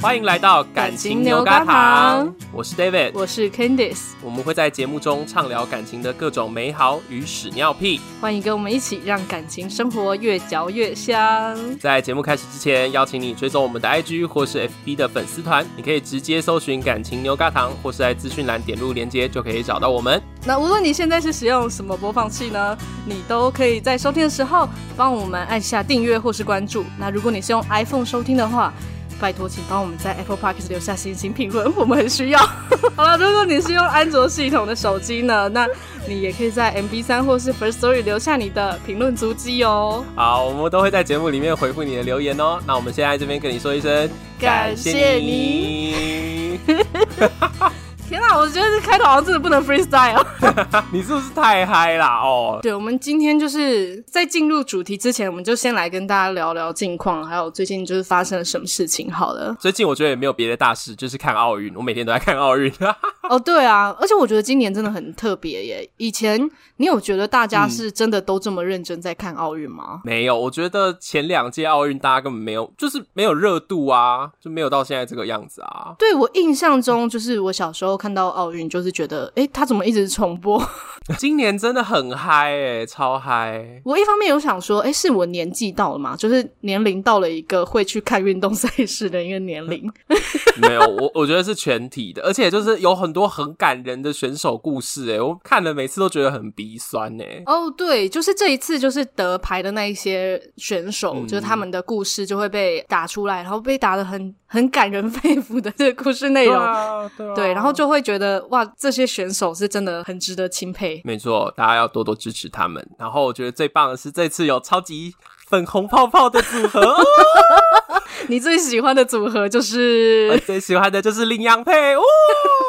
欢迎来到感情牛轧糖，我是 David，我是 Candice，我们会在节目中畅聊感情的各种美好与屎尿屁，欢迎跟我们一起让感情生活越嚼越香。在节目开始之前，邀请你追踪我们的 IG 或是 FB 的粉丝团，你可以直接搜寻感情牛轧糖，或是在资讯栏点入链接就可以找到我们。那无论你现在是使用什么播放器呢，你都可以在收听的时候帮我们按下订阅或是关注。那如果你是用 iPhone 收听的话，拜托，请帮我们在 Apple Podcast 留下星星评论，我们很需要。好了，如果你是用安卓系统的手机呢，那你也可以在 MB3 或是 First Story 留下你的评论足迹哦。好，我们都会在节目里面回复你的留言哦。那我们现在这边跟你说一声，感谢你。天啊，我觉得这开头好像真的不能 freestyle。你是不是太嗨啦？哦，对，我们今天就是在进入主题之前，我们就先来跟大家聊聊近况，还有最近就是发生了什么事情。好了，最近我觉得也没有别的大事，就是看奥运。我每天都在看奥运。哦，对啊，而且我觉得今年真的很特别耶。以前你有觉得大家是真的都这么认真在看奥运吗？嗯，没有，我觉得前两届奥运大家根本没有，就是没有热度啊，就没有到现在这个样子啊。对，我印象中，就是我小时候。看到奥运就是觉得，哎、欸，他怎么一直重播？今年真的很嗨，哎，超嗨！我一方面有想说，哎、欸，是我年纪到了嘛，就是年龄到了一个会去看运动赛事的一个年龄。没有，我我觉得是全体的，而且就是有很多很感人的选手故事，哎，我看了每次都觉得很鼻酸，哎。哦，对，就是这一次就是得牌的那一些选手，嗯、就是他们的故事就会被打出来，然后被打的很很感人肺腑的这个故事内容，对啊，对啊，对，然后就会觉得哇，这些选手是真的很值得钦佩。没错，大家要多多支持他们。然后我觉得最棒的是这次有超级粉红泡泡的组合，你最喜欢的组合就是？我最喜欢的就是羚羊配哦，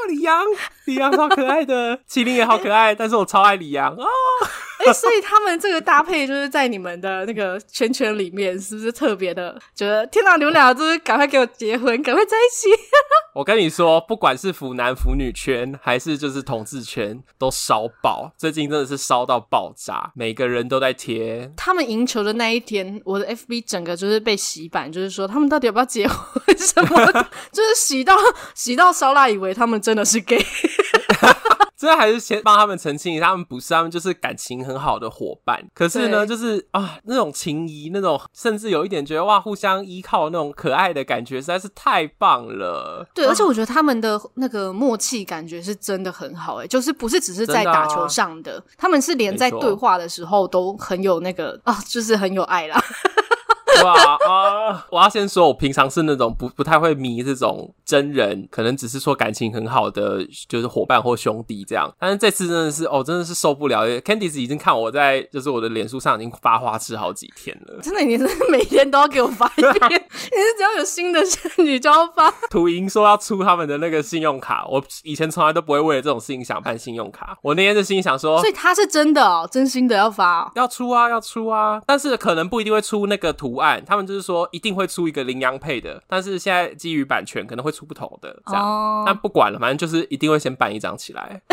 李阳，李阳超可爱的，麒麟也好可爱，但是我超爱李阳哦。哎、欸，所以他们这个搭配就是在你们的那个圈圈里面，是不是特别的？觉得天哪，你们俩就是赶快给我结婚，赶快在一起！我跟你说，不管是腐男腐女圈，还是就是同志圈，都烧爆。最近真的是烧到爆炸，每个人都在贴。他们赢球的那一天，我的 FB 整个就是被洗版，就是说他们到底要不要结婚什么，就是洗到洗到烧腊，以为他们真的是 gay。这还是先帮他们澄清一下，他们不是，他们就是感情很好的伙伴。可是呢，就是啊，那种情谊，那种甚至有一点觉得哇，互相依靠那种可爱的感觉，实在是太棒了。对，而且我觉得他们的那个默契感觉是真的很好，哎，就是不是只是在打球上的，的啊、他们是连在对话的时候都很有那个啊，就是很有爱啦。哇啊！我要先说，我平常是那种不不太会迷这种真人，可能只是说感情很好的，就是伙伴或兄弟这样。但是这次真的是哦，真的是受不了。Candice 已经看我在就是我的脸书上已经发花痴好几天了。真的，你是每天都要给我发一遍？你是只要有新的仙女就要发？土银说要出他们的那个信用卡，我以前从来都不会为了这种事情想办信用卡。我那天就心里想说，所以他是真的哦，真心的要发哦，要出啊，要出啊，但是可能不一定会出那个图案。他们就是说一定会出一个羚羊配的，但是现在基于版权可能会出不同的这样，oh. 但不管了，反正就是一定会先办一张起来。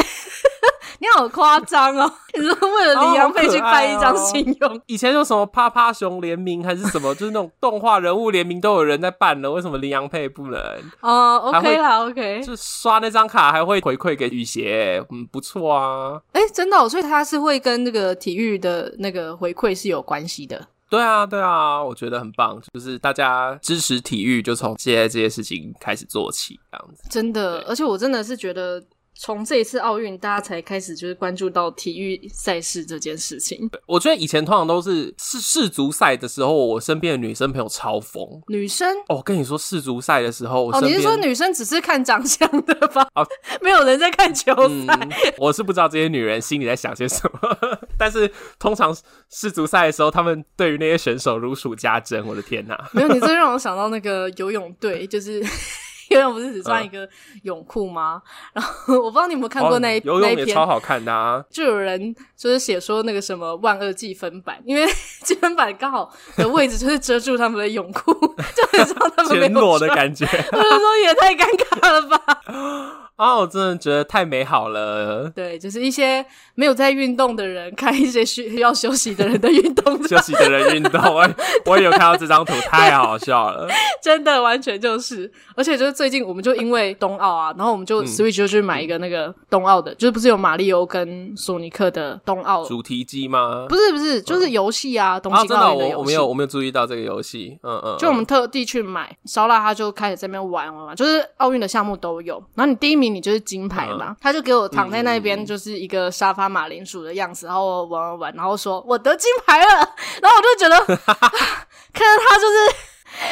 你好夸张哦！你说为了羚羊配去办一张信用？哦哦、以前有什么趴趴熊联名还是什么，就是那种动画人物联名都有人在办了，为什么羚羊配不能？哦、oh,，OK 啦，OK，就刷那张卡还会回馈给雨鞋，嗯，不错啊。哎、欸，真的、哦，所以他是会跟那个体育的那个回馈是有关系的。对啊，对啊，我觉得很棒，就是大家支持体育，就从现在这些事情开始做起，这样子。真的，而且我真的是觉得。从这一次奥运，大家才开始就是关注到体育赛事这件事情。我觉得以前通常都是世世足赛的时候，我身边的女生朋友超疯。女生？哦，我跟你说世足赛的时候，哦，你是说女生只是看长相的吧？哦，没有人在看球赛。嗯，我是不知道这些女人心里在想些什么，但是通常世足赛的时候，他们对于那些选手如数家珍。我的天哪！没有，你这让我想到那个游泳队，就是。游泳不是只穿一个泳裤吗？然后我不知道你有没有看过那一、哦、游泳也超好看的啊！就有人就是写说那个什么万恶计分板，因为积分板刚好的位置就是遮住他们的泳裤，就很像他们全 裸的感觉。我就说也太尴尬了吧！哦，我真的觉得太美好了。对，就是一些没有在运动的人看一些需要休息的人的运动，休息的人运动。我我也有看到这张图，太好笑了，真的完全就是。而且就是最近，我们就因为冬奥啊，然后我们就 Switch 就去买一个那个冬奥的，嗯、就是不是有马里欧跟索尼克的冬奥主题机吗？不是不是，就是游戏啊，东西奥运的我我没有我没有注意到这个游戏。嗯嗯，就我们特地去买，烧腊他就开始在那边玩玩玩，就是奥运的项目都有。然后你第一名，你就是金牌嘛。嗯、他就给我躺在那边，就是一个沙发马铃薯的样子，然后玩玩玩，然后说我得金牌了。然后我就觉得，看着他就是。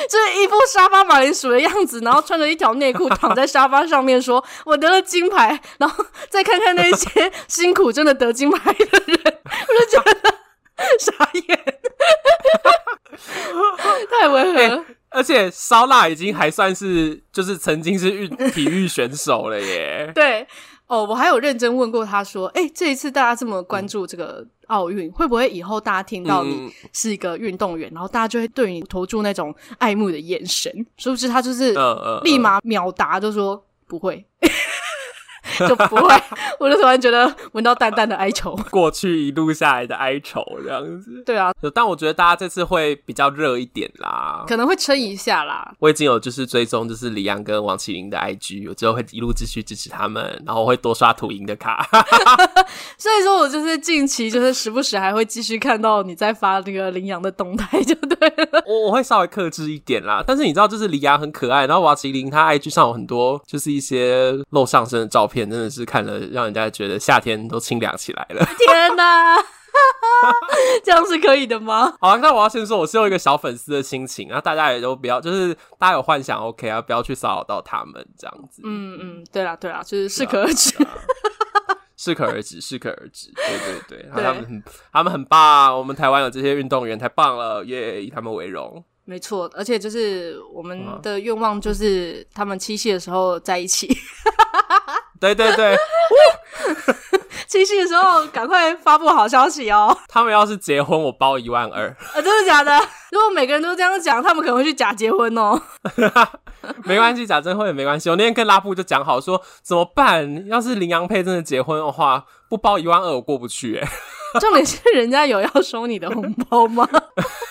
就是一副沙发马铃薯的样子，然后穿着一条内裤躺在沙发上面，说：“我得了金牌。”然后再看看那些 辛苦真的得金牌的人，我就觉得 傻眼，太违和了。而且烧腊已经还算是就是曾经是运体育选手了耶。对。哦，我还有认真问过他说：“哎，这一次大家这么关注这个奥运，会不会以后大家听到你是一个运动员，然后大家就会对你投注那种爱慕的眼神？是不是？”他就是立马秒答，就说不会。就不会，我就突然觉得闻到淡淡的哀愁，过去一路下来的哀愁这样子。对啊，但我觉得大家这次会比较热一点啦，可能会撑一下啦。我已经有就是追踪，就是李阳跟王麒麟的 IG，我之后会一路继续支持他们，然后我会多刷土银的卡。所以说，我就是近期就是时不时还会继续看到你在发那个林洋的动态，就对了。我我会稍微克制一点啦，但是你知道，就是李阳很可爱，然后王麒麟他 IG 上有很多就是一些露上身的照片。真的是看了，让人家觉得夏天都清凉起来了。天哪，这样是可以的吗？好，啊那我要先说，我是用一个小粉丝的心情，然后大家也都不要，就是大家有幻想，OK 啊，不要去骚扰到他们这样子。嗯嗯，对啦对啦，就是适可而止，适可而止，适可而止。对对对，他们很，他们很棒，我们台湾有这些运动员太棒了，耶，以他们为荣。没错，而且就是我们的愿望就是他们七夕的时候在一起。对对对，七夕 的时候赶快发布好消息哦！他们要是结婚，我包一万二。啊，真的假的？如果每个人都这样讲，他们可能会去假结婚哦。没关系，假证婚也没关系。我那天跟拉布就讲好说，怎么办？要是林洋配真的结婚的话，不包一万二我过不去哎。重点是人家有要收你的红包吗？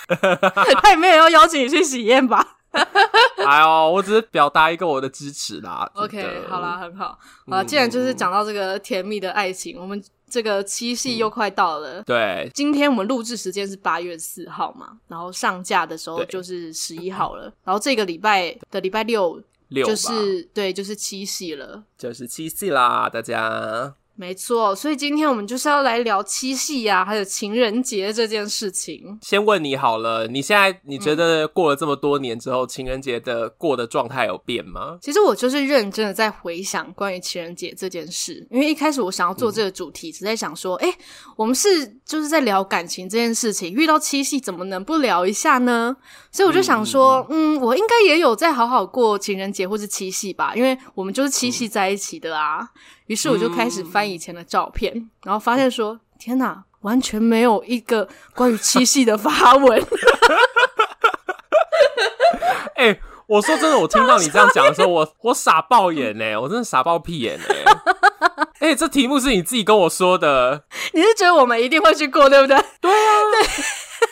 他也没有要邀请你去喜宴吧？哎呦，我只是表达一个我的支持啦。OK，好啦，很好。啊，既然就是讲到这个甜蜜的爱情，嗯、我们这个七夕又快到了。对，今天我们录制时间是八月四号嘛，然后上架的时候就是十一号了。然后这个礼拜的礼拜六，就是对，就是七夕了，就是七夕啦，大家。没错，所以今天我们就是要来聊七夕呀、啊，还有情人节这件事情。先问你好了，你现在你觉得过了这么多年之后，嗯、情人节的过的状态有变吗？其实我就是认真的在回想关于情人节这件事，因为一开始我想要做这个主题，只、嗯、在想说，哎，我们是就是在聊感情这件事情，遇到七夕怎么能不聊一下呢？所以我就想说，嗯，嗯，我应该也有在好好过情人节或是七夕吧，因为我们就是七夕在一起的啊。嗯于是我就开始翻以前的照片，嗯、然后发现说：“天哪，完全没有一个关于七夕的发文。”哎、欸，我说真的，我听到你这样讲的时候，我我傻爆眼呢，我真的傻爆屁眼呢。哎、欸，这题目是你自己跟我说的，你是觉得我们一定会去过，对不对？对啊，对。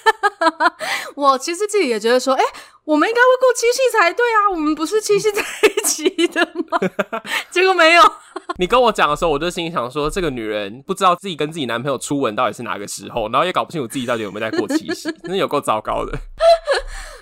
我其实自己也觉得说，哎、欸，我们应该会过七夕才对啊，我们不是七夕在一起的吗？结果没有。你跟我讲的时候，我就心里想说，这个女人不知道自己跟自己男朋友初吻到底是哪个时候，然后也搞不清楚自己到底有没有在过七夕，真的有够糟糕的。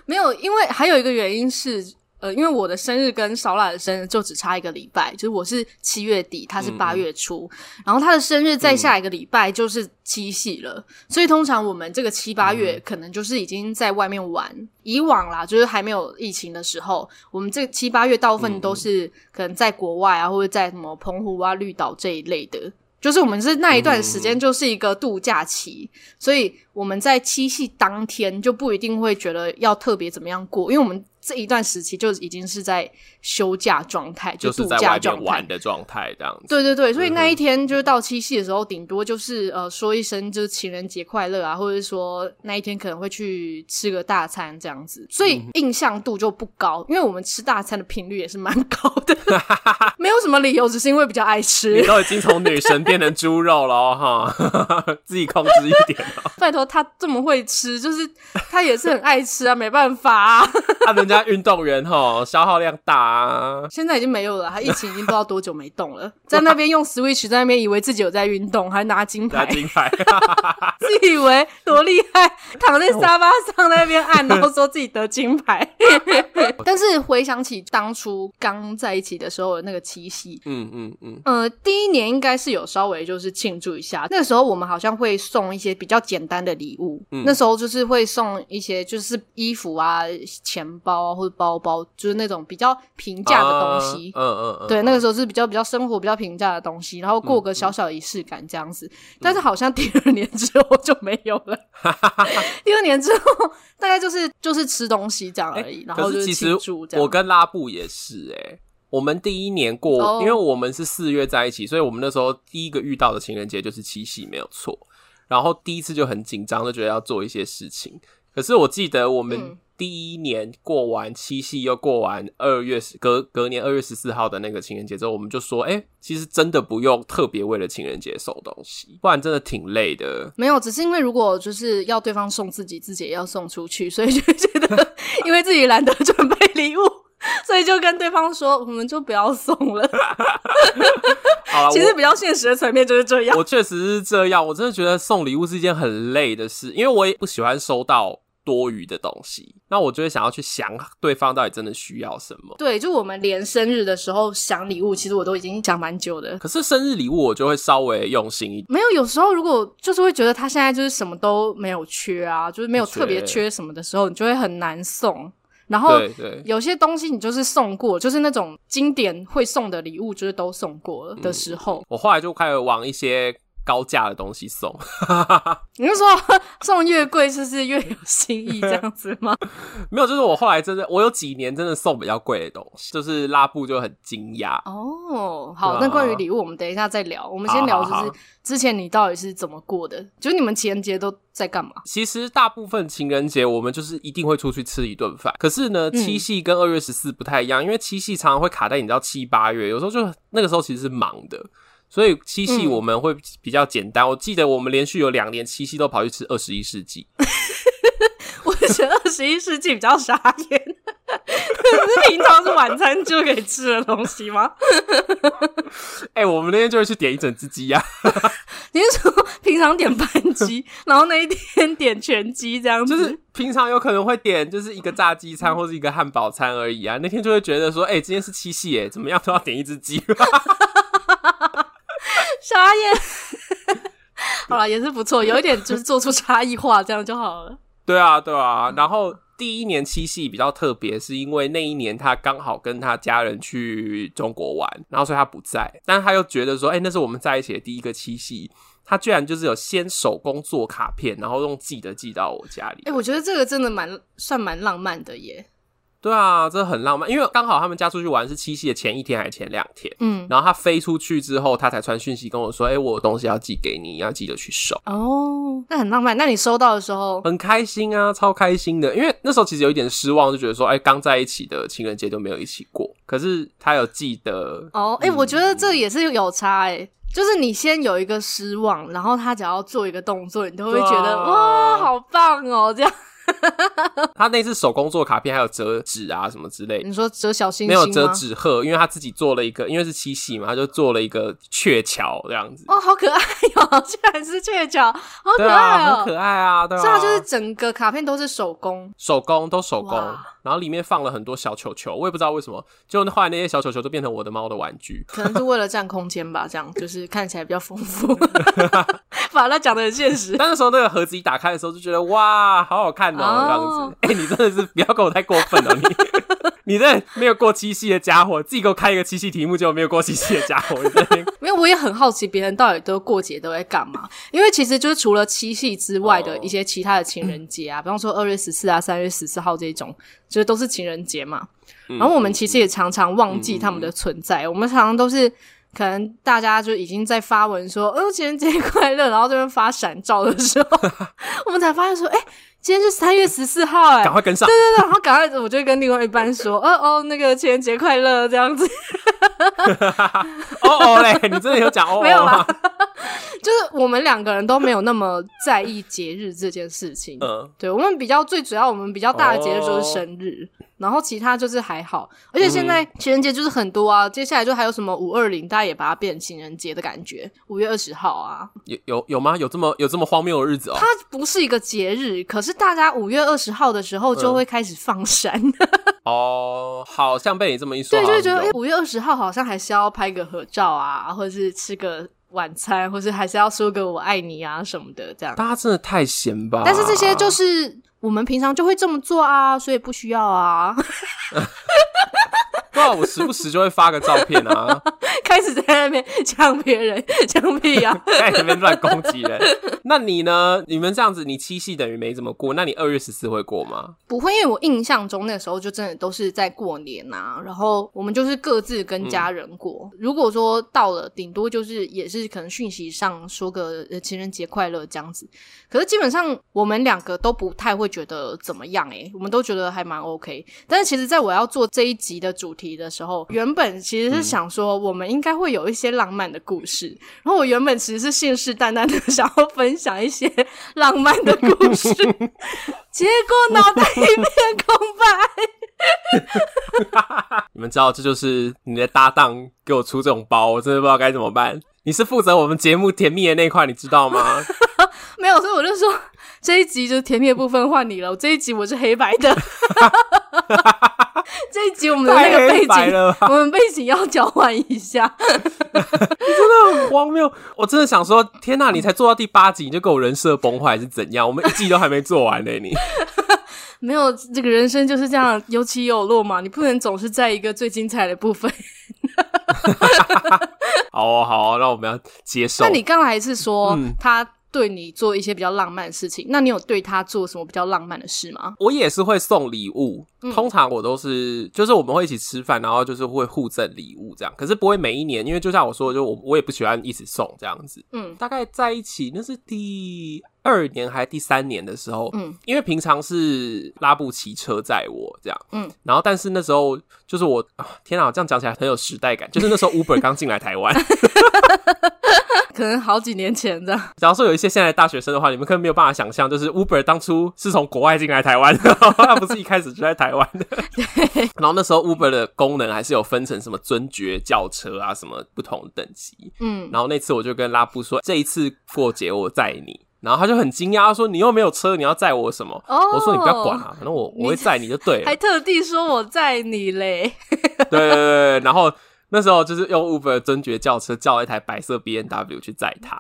没有，因为还有一个原因是。呃，因为我的生日跟少懒的生日就只差一个礼拜，就是我是七月底，他是八月初，嗯、然后他的生日在下一个礼拜就是七夕了，嗯、所以通常我们这个七八月可能就是已经在外面玩。嗯、以往啦，就是还没有疫情的时候，我们这七八月大部分都是可能在国外啊，或者在什么澎湖啊、绿岛这一类的。就是我们是那一段时间就是一个度假期，嗯、所以我们在七夕当天就不一定会觉得要特别怎么样过，因为我们这一段时期就已经是在休假状态，就度假状态，玩的状态这样子。对对对，所以那一天就是到七夕的时候，顶多就是呃说一声就是情人节快乐啊，或者说那一天可能会去吃个大餐这样子，所以印象度就不高，因为我们吃大餐的频率也是蛮高的，没有什么理由，只是因为比较爱吃。你都已经从女神变成猪肉了哈，自己控制一点哦。拜托他这么会吃，就是他也是很爱吃啊，没办法啊。家运动员哈，消耗量大啊。现在已经没有了，他疫情已经不知道多久没动了，在那边用 Switch，在那边以为自己有在运动，还拿金牌，拿金牌，自以为多厉害，躺在沙发上那边按，然后说自己得金牌。但是回想起当初刚在一起的时候的那个七夕，嗯嗯嗯，呃，第一年应该是有稍微就是庆祝一下，那个时候我们好像会送一些比较简单的礼物，嗯、那时候就是会送一些就是衣服啊、钱包啊或者包包，就是那种比较平价的东西，嗯嗯嗯，对，那个时候是比较比较生活比较平价的东西，然后过个小小仪式感这样子。嗯、但是好像第二年之后就没有了，第二年之后大概就是就是吃东西这样而已，欸、然后就是庆祝这样。我跟拉布也是哎、欸我们第一年过，oh. 因为我们是四月在一起，所以我们那时候第一个遇到的情人节就是七夕，没有错。然后第一次就很紧张，就觉得要做一些事情。可是我记得我们第一年过完七夕，又过完二月隔隔年二月十四号的那个情人节之后，我们就说，哎，其实真的不用特别为了情人节送东西，不然真的挺累的。没有，只是因为如果就是要对方送自己，自己也要送出去，所以就觉得 因为自己懒得准备礼物。所以就跟对方说，我们就不要送了。其实比较现实的层面就是这样。我确实是这样，我真的觉得送礼物是一件很累的事，因为我也不喜欢收到多余的东西。那我就会想要去想对方到底真的需要什么。对，就我们连生日的时候想礼物，其实我都已经想蛮久的。可是生日礼物我就会稍微用心一点。没有，有时候如果就是会觉得他现在就是什么都没有缺啊，就是没有特别缺什么的时候，你就会很难送。然后有些东西你就是送过，就是那种经典会送的礼物，就是都送过了的时候，嗯，我后来就开始往一些。高价的东西送，你是说 送越贵，是不是越有心意这样子吗？没有，就是我后来真的，我有几年真的送比较贵的东西，就是拉布就很惊讶。哦，好，那关于礼物，我们等一下再聊。我们先聊就是之前你到底是怎么过的？就是你们情人节都在干嘛？其实大部分情人节我们就是一定会出去吃一顿饭。可是呢，七夕跟二月十四不太一样，因为七夕常常会卡在你知道七八月，有时候就那个时候其实是忙的。所以七夕我们会比较简单。嗯、我记得我们连续有两年七夕都跑去吃二十一世纪。我觉得二十一世纪比较傻眼。可 是平常是晚餐就可以吃的东西吗？哎、欸，我们那天就会去点一整只鸡呀。你是说平常点半鸡，然后那一天点全鸡这样子？就是平常有可能会点就是一个炸鸡餐或是一个汉堡餐而已啊。那天就会觉得说，哎、欸，今天是七夕，哎，怎么样都要点一只鸡。傻眼，好了，也是不错，有一点就是做出差异化，这样就好了。对啊，对啊。然后第一年七夕比较特别，是因为那一年他刚好跟他家人去中国玩，然后所以他不在，但是他又觉得说，哎、欸，那是我们在一起的第一个七夕，他居然就是有先手工做卡片，然后用寄的寄到我家里。哎、欸，我觉得这个真的蛮算蛮浪漫的耶。对啊，这很浪漫，因为刚好他们家出去玩是七夕的前一天还是前两天，嗯，然后他飞出去之后，他才传讯息跟我说，哎，我有东西要寄给你，要记得去收。哦，那很浪漫。那你收到的时候很开心啊，超开心的。因为那时候其实有一点失望，就觉得说，哎，刚在一起的情人节都没有一起过。可是他有记得。哦，哎，我觉得这也是有差哎，就是你先有一个失望，然后他只要做一个动作，你都会觉得、啊、哇，好棒哦，这样。他那次手工做卡片，还有折纸啊什么之类的。你说折小星星？没有折纸鹤，因为他自己做了一个，因为是七夕嘛，他就做了一个鹊桥这样子。哦，好可爱哟！居然是鹊桥，好可爱哦，很可爱啊！对啊，所以他就是整个卡片都是手工，手工都手工。然后里面放了很多小球球，我也不知道为什么，就后来那些小球球都变成我的猫的玩具，可能是为了占空间吧，这样就是看起来比较丰富，把它讲的很现实。但那时候那个盒子一打开的时候，就觉得哇，好好看哦，这样子。哎、oh. 欸，你真的是不要跟我太过分了，你。你这没有过七夕的家伙，自己给我开一个七夕题目，就没有过七夕的家伙。没有，我也很好奇别人到底都过节都在干嘛？因为其实就是除了七夕之外的一些其他的情人节啊，哦、比方说二月十四啊、三月十四号这种，就是都是情人节嘛。嗯、然后我们其实也常常忘记他们的存在，嗯、我们常常都是可能大家就已经在发文说“哦，情人节快乐”，然后这边发闪照的时候，我们才发现说：“哎。”今天是三月十四号，哎，赶快跟上！对对对，然后赶快，我就跟另外一半说，哦哦，那个情人节快乐，这样子。哦哦嘞，你真的有讲哦？没有啦，就是我们两个人都没有那么在意节日这件事情。嗯，对，我们比较最主要，我们比较大的节日就是生日。哦然后其他就是还好，而且现在情人节就是很多啊。嗯、接下来就还有什么五二零，大家也把它变成情人节的感觉。五月二十号啊，有有有吗？有这么有这么荒谬的日子哦？它不是一个节日，可是大家五月二十号的时候就会开始放山。嗯、哦，好像被你这么一说，对，就会觉得五月二十号好像还是要拍个合照啊，或者是吃个晚餐，或是还是要说个我爱你啊什么的，这样。大家真的太闲吧？但是这些就是。我们平常就会这么做啊，所以不需要啊。对啊，我时不时就会发个照片啊。开始在那边呛别人，呛屁啊！在那边乱攻击人。那你呢？你们这样子，你七夕等于没怎么过。那你二月十四会过吗？不会，因为我印象中那时候就真的都是在过年呐、啊。然后我们就是各自跟家人过。嗯、如果说到了，顶多就是也是可能讯息上说个情人节快乐这样子。可是基本上我们两个都不太会觉得怎么样诶、欸，我们都觉得还蛮 OK。但是其实在我要做这一集的主题的时候，原本其实是想说我们应该会有一些浪漫的故事。然后我原本其实是信誓旦旦的 想要分享一些 浪漫的故事，结果脑袋一片空白。你们知道这就是你的搭档给我出这种包，我真的不知道该怎么办。你是负责我们节目甜蜜的那块，你知道吗？没有，所以我就说这一集就是甜蜜的部分换你了。我这一集我是黑白的。这一集我们的那个背景，我们背景要交换一下。你真的很荒谬，我真的想说，天哪！你才做到第八集，你就给我人设崩坏，还是怎样？我们一季都还没做完呢，你 没有这个人生就是这样有起有落嘛，你不能总是在一个最精彩的部分。好哦，好哦，那我们要接受。那你刚才是说、嗯、他？对你做一些比较浪漫的事情，那你有对他做什么比较浪漫的事吗？我也是会送礼物，嗯、通常我都是就是我们会一起吃饭，然后就是会互赠礼物这样，可是不会每一年，因为就像我说的，就我我也不喜欢一直送这样子。嗯，大概在一起那是第二年还是第三年的时候，嗯，因为平常是拉布骑车载我这样，嗯，然后但是那时候就是我啊，天啊，这样讲起来很有时代感，就是那时候 Uber 刚进来台湾。可能好几年前这样。假如说有一些现在的大学生的话，你们可能没有办法想象，就是 Uber 当初是从国外进来台湾的，它不是一开始就在台湾的。对。然后那时候 Uber 的功能还是有分成什么尊爵轿车啊，什么不同等级。嗯。然后那次我就跟拉布说，这一次过节我载你。然后他就很惊讶，他说：“你又没有车，你要载我什么？”哦。我说：“你不要管啊，反正我我会载你就对了。” 还特地说我载你嘞。对对对，然后。那时候就是用 Uber 尊爵轿车叫了一台白色 B N W 去载他，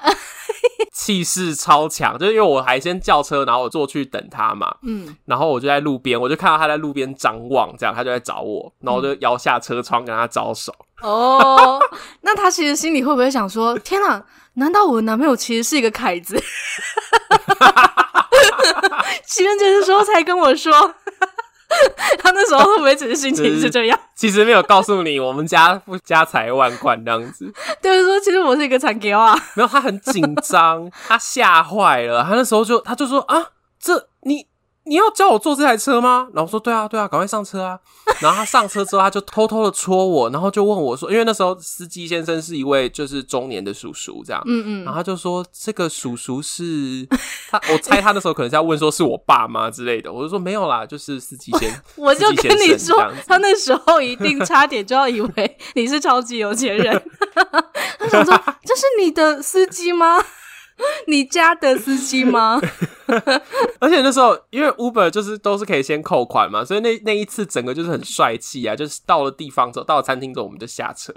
气势超强。就是因为我还先叫车，然后我坐去等他嘛。嗯，然后我就在路边，我就看到他在路边张望，这样他就在找我，然后我就摇下车窗跟他招手。哦，那他其实心里会不会想说：天哪，难道我男朋友其实是一个凯子？情人节的时候才跟我说。他那时候会不会只是心情是这样？其实没有告诉你，我们家不家财万贯这样子。就是说，其实我是一个残疾啊。没有，他很紧张，他吓坏了。他那时候就他就说啊，这你。你要教我坐这台车吗？然后我说对啊，对啊，赶快上车啊！然后他上车之后，他就偷偷的戳我，然后就问我说，因为那时候司机先生是一位就是中年的叔叔，这样，嗯嗯，然后他就说这个叔叔是他，我猜他那时候可能是要问说是我爸妈之类的，我就说没有啦，就是司机先，我就跟你说，他那时候一定差点就要以为你是超级有钱人，他想说这是你的司机吗？你家的司机吗？而且那时候，因为 Uber 就是都是可以先扣款嘛，所以那那一次整个就是很帅气啊！就是到了地方之后，到了餐厅之后，我们就下车。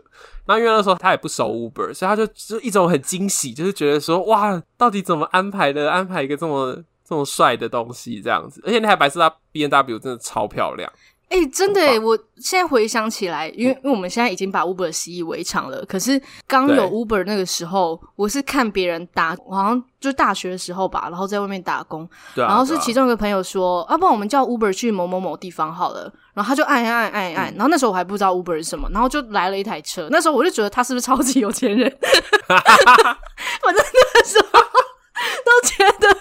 那因为那时候他也不熟 Uber，所以他就就一种很惊喜，就是觉得说哇，到底怎么安排的？安排一个这么这么帅的东西这样子。而且那台白色的 B N W 真的超漂亮。哎、欸，真的欸，我现在回想起来，因为因为我们现在已经把 Uber 习以为常了。可是刚有 Uber 那个时候，我是看别人打，好像就大学的时候吧，然后在外面打工。然后是其中一个朋友说：“啊，不然我们叫 Uber 去某某某地方好了。”然后他就按按按按按，然后那时候我还不知道 Uber 是什么，然后就来了一台车。那时候我就觉得他是不是超级有钱人？反正那个时候都觉得。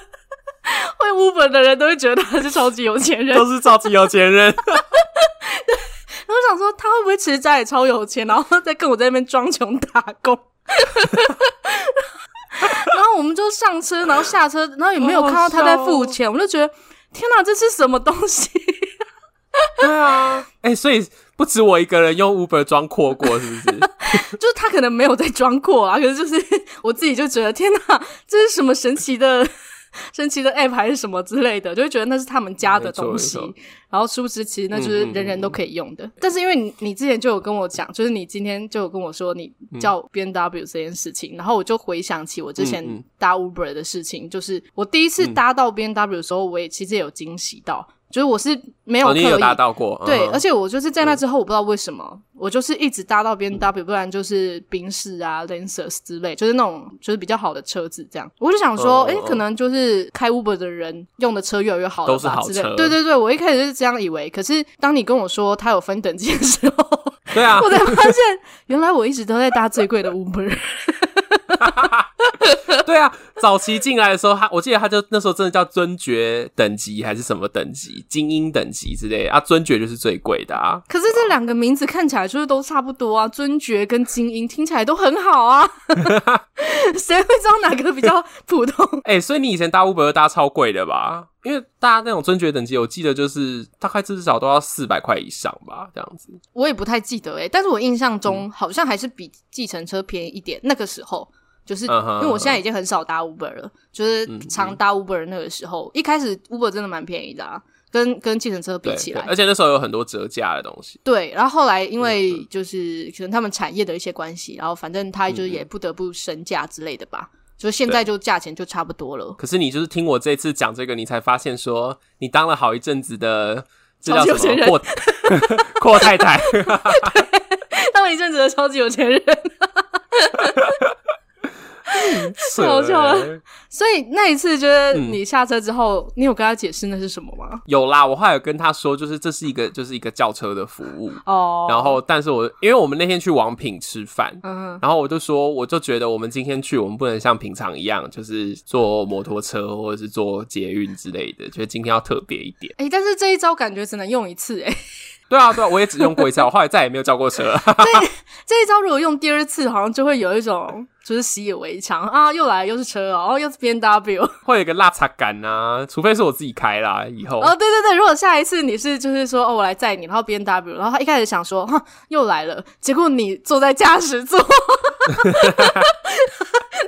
会 Uber 的人都会觉得他是超级有钱人，都是超级有钱人。对，然后我想说他会不会其实家里超有钱，然后再跟我在那边装穷打工。然后我们就上车，然后下车，然后也没有看到他在付钱，我就觉得天哪，这是什么东西？对啊，哎、欸，所以不止我一个人用 Uber 装阔过，是不是？就是他可能没有在装阔啊，可是就是我自己就觉得天哪，这是什么神奇的？神奇的 app 还是什么之类的，就会觉得那是他们家的东西，然后殊不知其实那就是人人都可以用的。嗯嗯嗯、但是因为你你之前就有跟我讲，就是你今天就有跟我说你叫 B N W 这件事情，嗯、然后我就回想起我之前搭 Uber 的事情，就是我第一次搭到 B N W 的时候，我也其实也有惊喜到。就是我是没有刻意、哦、搭到过，对，嗯、而且我就是在那之后，我不知道为什么，嗯、我就是一直搭到 BMW，、嗯、不然就是宾士啊、Lancers 之类，就是那种就是比较好的车子这样。我就想说，哎、嗯欸、可能就是开 Uber 的人用的车越来越好了吧，都是好车。对对对，我一开始是这样以为，可是当你跟我说它有分等级的时候，对啊，我才发现原来我一直都在搭最贵的 Uber。对啊，早期进来的时候，他我记得他就那时候真的叫尊爵等级还是什么等级，精英等级之类啊，尊爵就是最贵的啊。可是这两个名字看起来就是都差不多啊，尊爵跟精英听起来都很好啊，谁会知道哪个比较普通？哎、欸，所以你以前搭 Uber 搭超贵的吧？因为大家那种尊爵等级，我记得就是大概至少都要四百块以上吧，这样子。我也不太记得哎、欸，但是我印象中好像还是比计程车便宜一点，那个时候。就是因为我现在已经很少搭 Uber 了，uh uh. 就是常搭 Uber 那个时候，一开始 Uber 真的蛮便宜的啊，跟跟计程车比起来，而且那时候有很多折价的东西。对，然后后来因为就是可能他们产业的一些关系，然后反正他就是也不得不升价之类的吧，嗯、就是现在就价钱就差不多了。可是你就是听我这次讲这个，你才发现说你当了好一阵子的这叫什么阔 阔太太，对，当了一阵子的超级有钱人。太 好笑了，所以那一次就是你下车之后，嗯、你有跟他解释那是什么吗？有啦，我后来有跟他说，就是这是一个就是一个轿车的服务哦。然后，但是我因为我们那天去王品吃饭，然后我就说，我就觉得我们今天去，我们不能像平常一样，就是坐摩托车或者是坐捷运之类的，觉得今天要特别一点。哎、欸，但是这一招感觉只能用一次、欸，哎。对啊，对啊，我也只用过一次，我后来再也没有叫过车了。这 这一招如果用第二次，好像就会有一种就是习以为常啊，又来又是车哦，又是 B N W，会有一个落差感啊。除非是我自己开啦，以后哦，对对对，如果下一次你是就是说哦，我来载你，然后 B N W，然后他一开始想说哈又来了，结果你坐在驾驶座，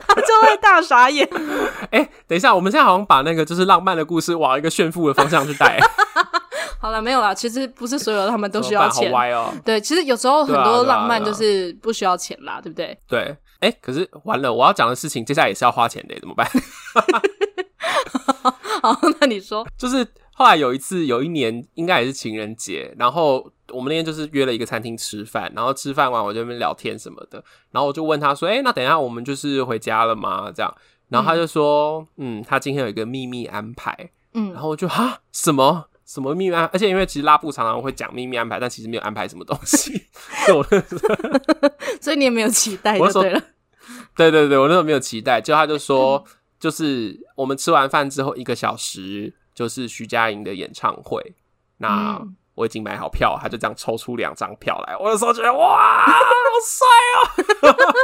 他就会大傻眼。哎、欸，等一下，我们现在好像把那个就是浪漫的故事往一个炫富的方向去带。好了，没有啦。其实不是所有的他们都需要钱。好歪哦。对，其实有时候很多浪漫就是不需要钱啦，对不对？对。哎、欸，可是完了，我要讲的事情接下来也是要花钱的，怎么办？好，那你说。就是后来有一次，有一年应该也是情人节，然后我们那天就是约了一个餐厅吃饭，然后吃饭完我就在那边聊天什么的，然后我就问他说：“哎、欸，那等一下我们就是回家了吗？”这样，然后他就说：“嗯，嗯，他今天有一个秘密安排。”嗯，然后我就哈什么？什么秘密安排？而且因为其实拉布常常会讲秘密安排，但其实没有安排什么东西。所以你也没有期待就对了。对对对，我那时候没有期待。就他就说，就是我们吃完饭之后一个小时，就是徐佳莹的演唱会。那我已经买好票，他就这样抽出两张票来。我那时候觉得哇，好帅哦！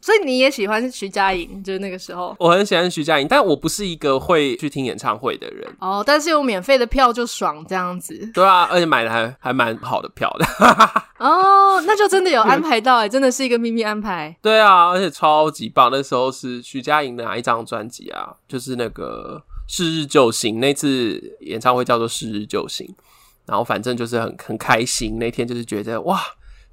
所以你也喜欢徐佳莹，就是那个时候，我很喜欢徐佳莹，但我不是一个会去听演唱会的人哦。但是有免费的票就爽这样子，对啊，而且买的还还蛮好的票的 哦，那就真的有安排到哎，真的是一个秘密安排。对啊，而且超级棒。那时候是徐佳莹的哪一张专辑啊？就是那个《是日救星》，那次演唱会叫做《是日救星》，然后反正就是很很开心。那天就是觉得哇。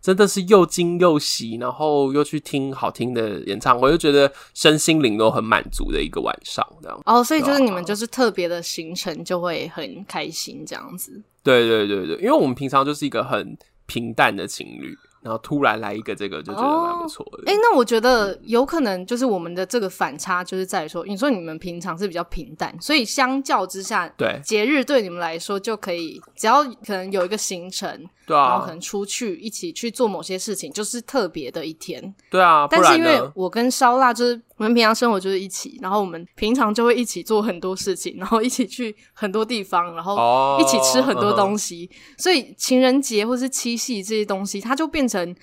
真的是又惊又喜，然后又去听好听的演唱会，就觉得身心灵都很满足的一个晚上，这样。哦，所以就是你们就是特别的行程就会很开心这样子。对对对对，因为我们平常就是一个很平淡的情侣。然后突然来一个这个，就觉得蛮不错的。哎、哦，那我觉得有可能就是我们的这个反差，就是在于说，你说你们平常是比较平淡，所以相较之下，对节日对你们来说就可以，只要可能有一个行程。对啊，然后可能出去一起去做某些事情，就是特别的一天。对啊，但是因为我跟烧腊就是我们平常生活就是一起，然后我们平常就会一起做很多事情，然后一起去很多地方，然后一起吃很多东西，哦、所以情人节或是七夕这些东西，它就变成。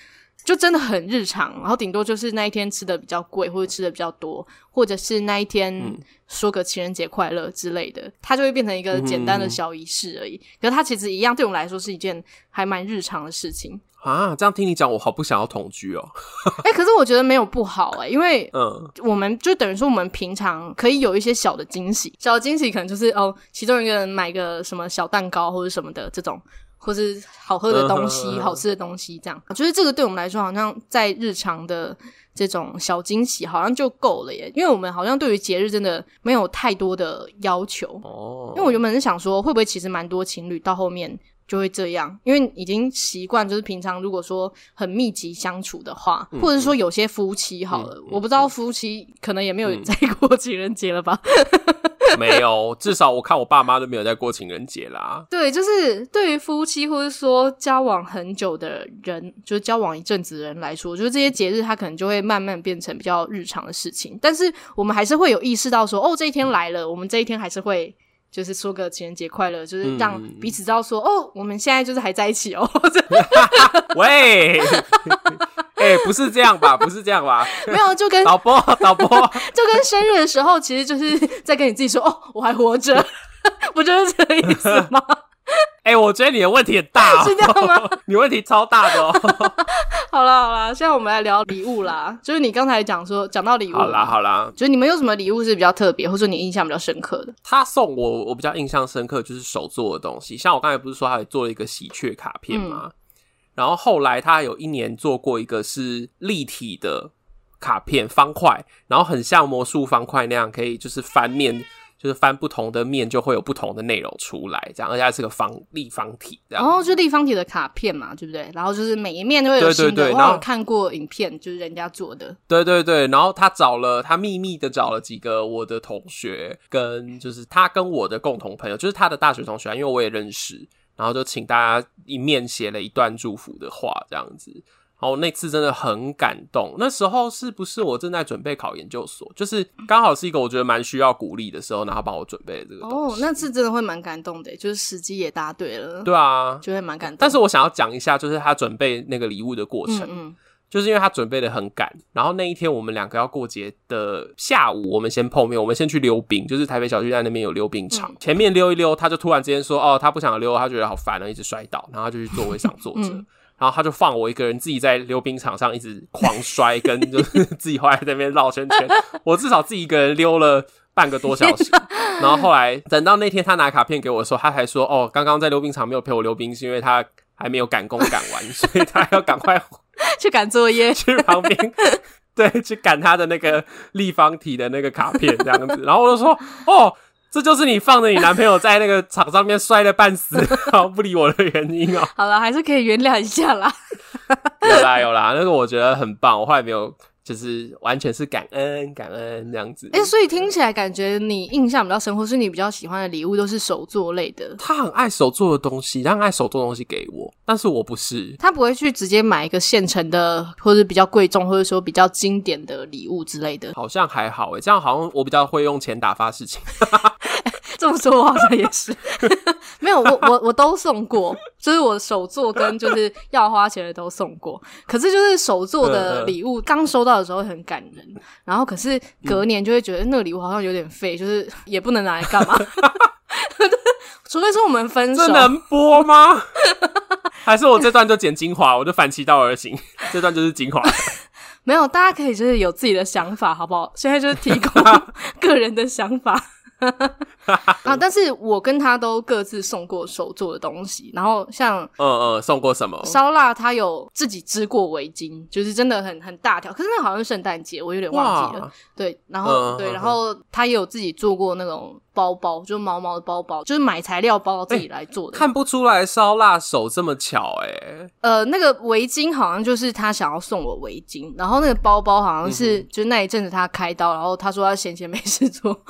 就真的很日常，然后顶多就是那一天吃的比较贵，或者吃的比较多，或者是那一天说个情人节快乐之类的，它就会变成一个简单的小仪式而已。嗯、可是它其实一样，对我们来说是一件还蛮日常的事情啊。这样听你讲，我好不想要同居哦。哎、欸，可是我觉得没有不好哎、欸，因为 嗯，我们就等于说我们平常可以有一些小的惊喜，小的惊喜可能就是哦，其中一个人买个什么小蛋糕或者什么的这种。或是好喝的东西、uh. 好吃的东西，这样，就是这个对我们来说，好像在日常的这种小惊喜，好像就够了耶。因为我们好像对于节日真的没有太多的要求。哦、oh.，因为我原本是想说，会不会其实蛮多情侣到后面就会这样，因为已经习惯，就是平常如果说很密集相处的话，嗯、或者说有些夫妻好了、嗯，我不知道夫妻可能也没有在过情人节了吧。嗯 没有，至少我看我爸妈都没有在过情人节啦。对，就是对于夫妻或者说交往很久的人，就是交往一阵子的人来说，就是这些节日他可能就会慢慢变成比较日常的事情。但是我们还是会有意识到说，哦，这一天来了，我们这一天还是会就是说个情人节快乐，就是让彼此知道说，嗯、哦，我们现在就是还在一起哦。喂。哎、欸，不是这样吧？不是这样吧？没有，就跟导播，导播，就跟生日的时候，其实就是在跟你自己说：“哦，我还活着。”不就是这个意思吗？哎、欸，我觉得你的问题很大、哦，是这样吗？你问题超大的哦。好啦好啦，现在我们来聊礼物啦。就是你刚才讲说，讲到礼物，好啦好啦，就是你们有什么礼物是比较特别，或者说你印象比较深刻的？他送我，我比较印象深刻就是手做的东西，像我刚才不是说他也做了一个喜鹊卡片吗？嗯然后后来他有一年做过一个是立体的卡片，方块，然后很像魔术方块那样，可以就是翻面，就是翻不同的面就会有不同的内容出来，这样，而且还是个方立方体，这样。然后就立方体的卡片嘛，对不对？然后就是每一面都会有新的。对对对，然后看过影片，就是人家做的。对对对，然后他找了他秘密的找了几个我的同学，跟就是他跟我的共同朋友，就是他的大学同学，因为我也认识。然后就请大家一面写了一段祝福的话，这样子。然后那次真的很感动。那时候是不是我正在准备考研究所？就是刚好是一个我觉得蛮需要鼓励的时候，然后帮我准备这个东西。哦，那次真的会蛮感动的，就是时机也答对了。对啊，就会蛮感动。但是我想要讲一下，就是他准备那个礼物的过程。嗯，嗯。就是因为他准备的很赶，然后那一天我们两个要过节的下午，我们先碰面，我们先去溜冰，就是台北小巨蛋那边有溜冰场，嗯，前面溜一溜，他就突然之间说，哦，他不想溜，他觉得好烦了，一直摔倒，然后他就去座位上坐着，嗯，然后他就放我一个人自己在溜冰场上一直狂摔，跟就是 自己后来在那边绕圈圈，我至少自己一个人溜了半个多小时，然后后来等到那天他拿卡片给我的时候，他还说，哦，刚刚在溜冰场没有陪我溜冰，是因为他还没有赶工赶完，所以他要赶快。去赶作业，去旁边，对，去赶他的那个立方体的那个卡片这样子，然后我就说，哦，这就是你放着你男朋友在那个场上面摔的半死，然后不理我的原因哦。好了，还是可以原谅一下啦。有啦有啦，那个我觉得很棒，我后来没有。就是完全是感恩感恩这样子，哎、欸，所以听起来感觉你印象比较深，或是你比较喜欢的礼物都是手作类的。他很爱手做的东西，他很爱手做的东西给我，但是我不是。他不会去直接买一个现成的，或者比较贵重，或者说比较经典的礼物之类的。好像还好哎，这样好像我比较会用钱打发事情。这么说，我好像也是 没有，我我我都送过，就是我手作跟就是要花钱的都送过。可是就是手作的礼物，刚收到的时候很感人，然后可是隔年就会觉得那个礼物好像有点废，就是也不能拿来干嘛。除非说我们分手，这能播吗？还是我这段就剪精华，我就反其道而行，这段就是精华。没有，大家可以就是有自己的想法，好不好？现在就是提供个人的想法。啊，但是我跟他都各自送过手做的东西，然后像嗯嗯，送过什么？烧腊他有自己织过围巾，就是真的很很大条，可是那好像是圣诞节，我有点忘记了。对，然后、嗯、对，然后他也有自己做过那种包包，就毛毛的包包，就是买材料包自己来做的。看不出来烧腊手这么巧哎、欸。呃，那个围巾好像就是他想要送我围巾，然后那个包包好像是、嗯、就那一阵子他开刀，然后他说他闲闲没事做。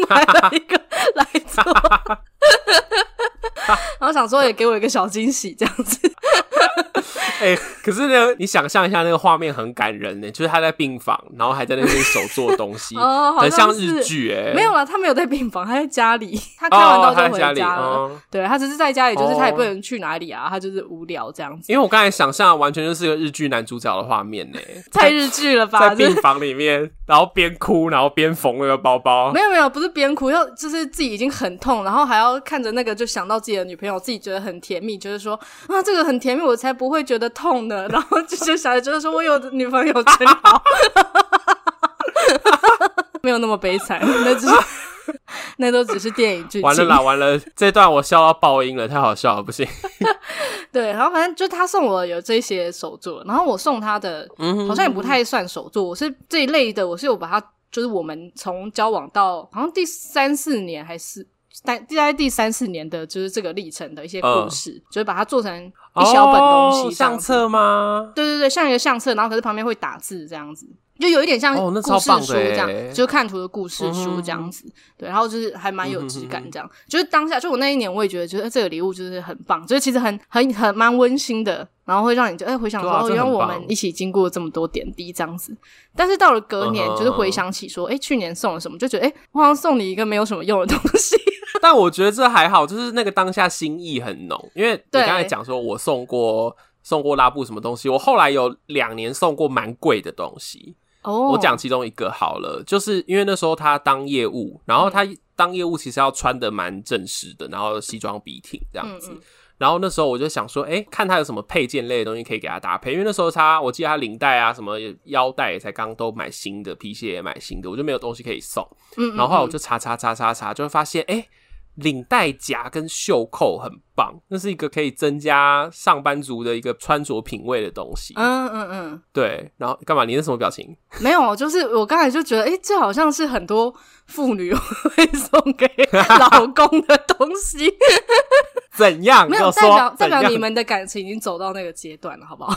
就买了一个来做，然后想说也给我一个小惊喜这样子。哎、欸，可是呢，你想象一下那个画面很感人呢，就是他在病房，然后还在那边手做东西，哦、很像日剧哎。没有啦，他没有在病房，他在家里，他开完刀就回家了。哦对，他只是在家里，就是他也不能去哪里啊，他就是无聊这样子。因为我刚才想象完全就是个日剧男主角的画面呢，太日剧了吧？在病房里面，然后边哭，然后边缝那个包包。没有没有，不是边哭，要就是自己已经很痛，然后还要看着那个，就想到自己的女朋友，自己觉得很甜蜜，就是说啊，这个很甜蜜，我才不会觉得痛的。然后就就想着说，我有女朋友真好，没有那么悲惨，那只是 那都只是电影剧情。完了啦，完了，这段我笑到爆音了，太好笑了，不行。对，然后反正就他送我有这些手作，然后我送他的好像也不太算手作，我是这一类的，我是有把它，就是我们从交往到好像第三四年还是。大概第三四年的就是这个历程的一些故事，呃、就是把它做成一小本东西，哦、相册吗？对对对，像一个相册，然后可是旁边会打字这样子，就有一点像故事书这样，就看图的故事书这样子。嗯、对，然后就是还蛮有质感，这样。就是当下，就我那一年，我也觉得，觉得这个礼物就是很棒，就是其实很很很蛮温馨的。然后会让你就哎回想说，哦，原来我们一起经过这么多点滴这样子。但是到了隔年，就是回想起说，哎，去年送了什么，就觉得哎，我好像送你一个没有什么用的东西。但我觉得这还好，就是那个当下心意很浓。因为你刚才讲说我送过送过拉布什么东西，我后来有两年送过蛮贵的东西。哦，我讲其中一个好了，就是因为那时候他当业务，然后他当业务其实要穿的蛮正式的，然后西装笔挺这样子。然后那时候我就想说，哎，看他有什么配件类的东西可以给他搭配，因为那时候他，我记得他领带啊，什么腰带也才刚都买新的，皮鞋也买新的，我就没有东西可以送。嗯，嗯，嗯，然后后来我就查查查查查，就会发现，哎，领带夹跟袖扣很棒，那是一个可以增加上班族的一个穿着品味的东西。嗯嗯嗯，对。然后干嘛？你那什么表情？没有，就是我刚才就觉得，哎，这好像是很多妇女会送给老公的东西。怎样？没有代表代表你们的感情已经走到那个阶段了，好不好？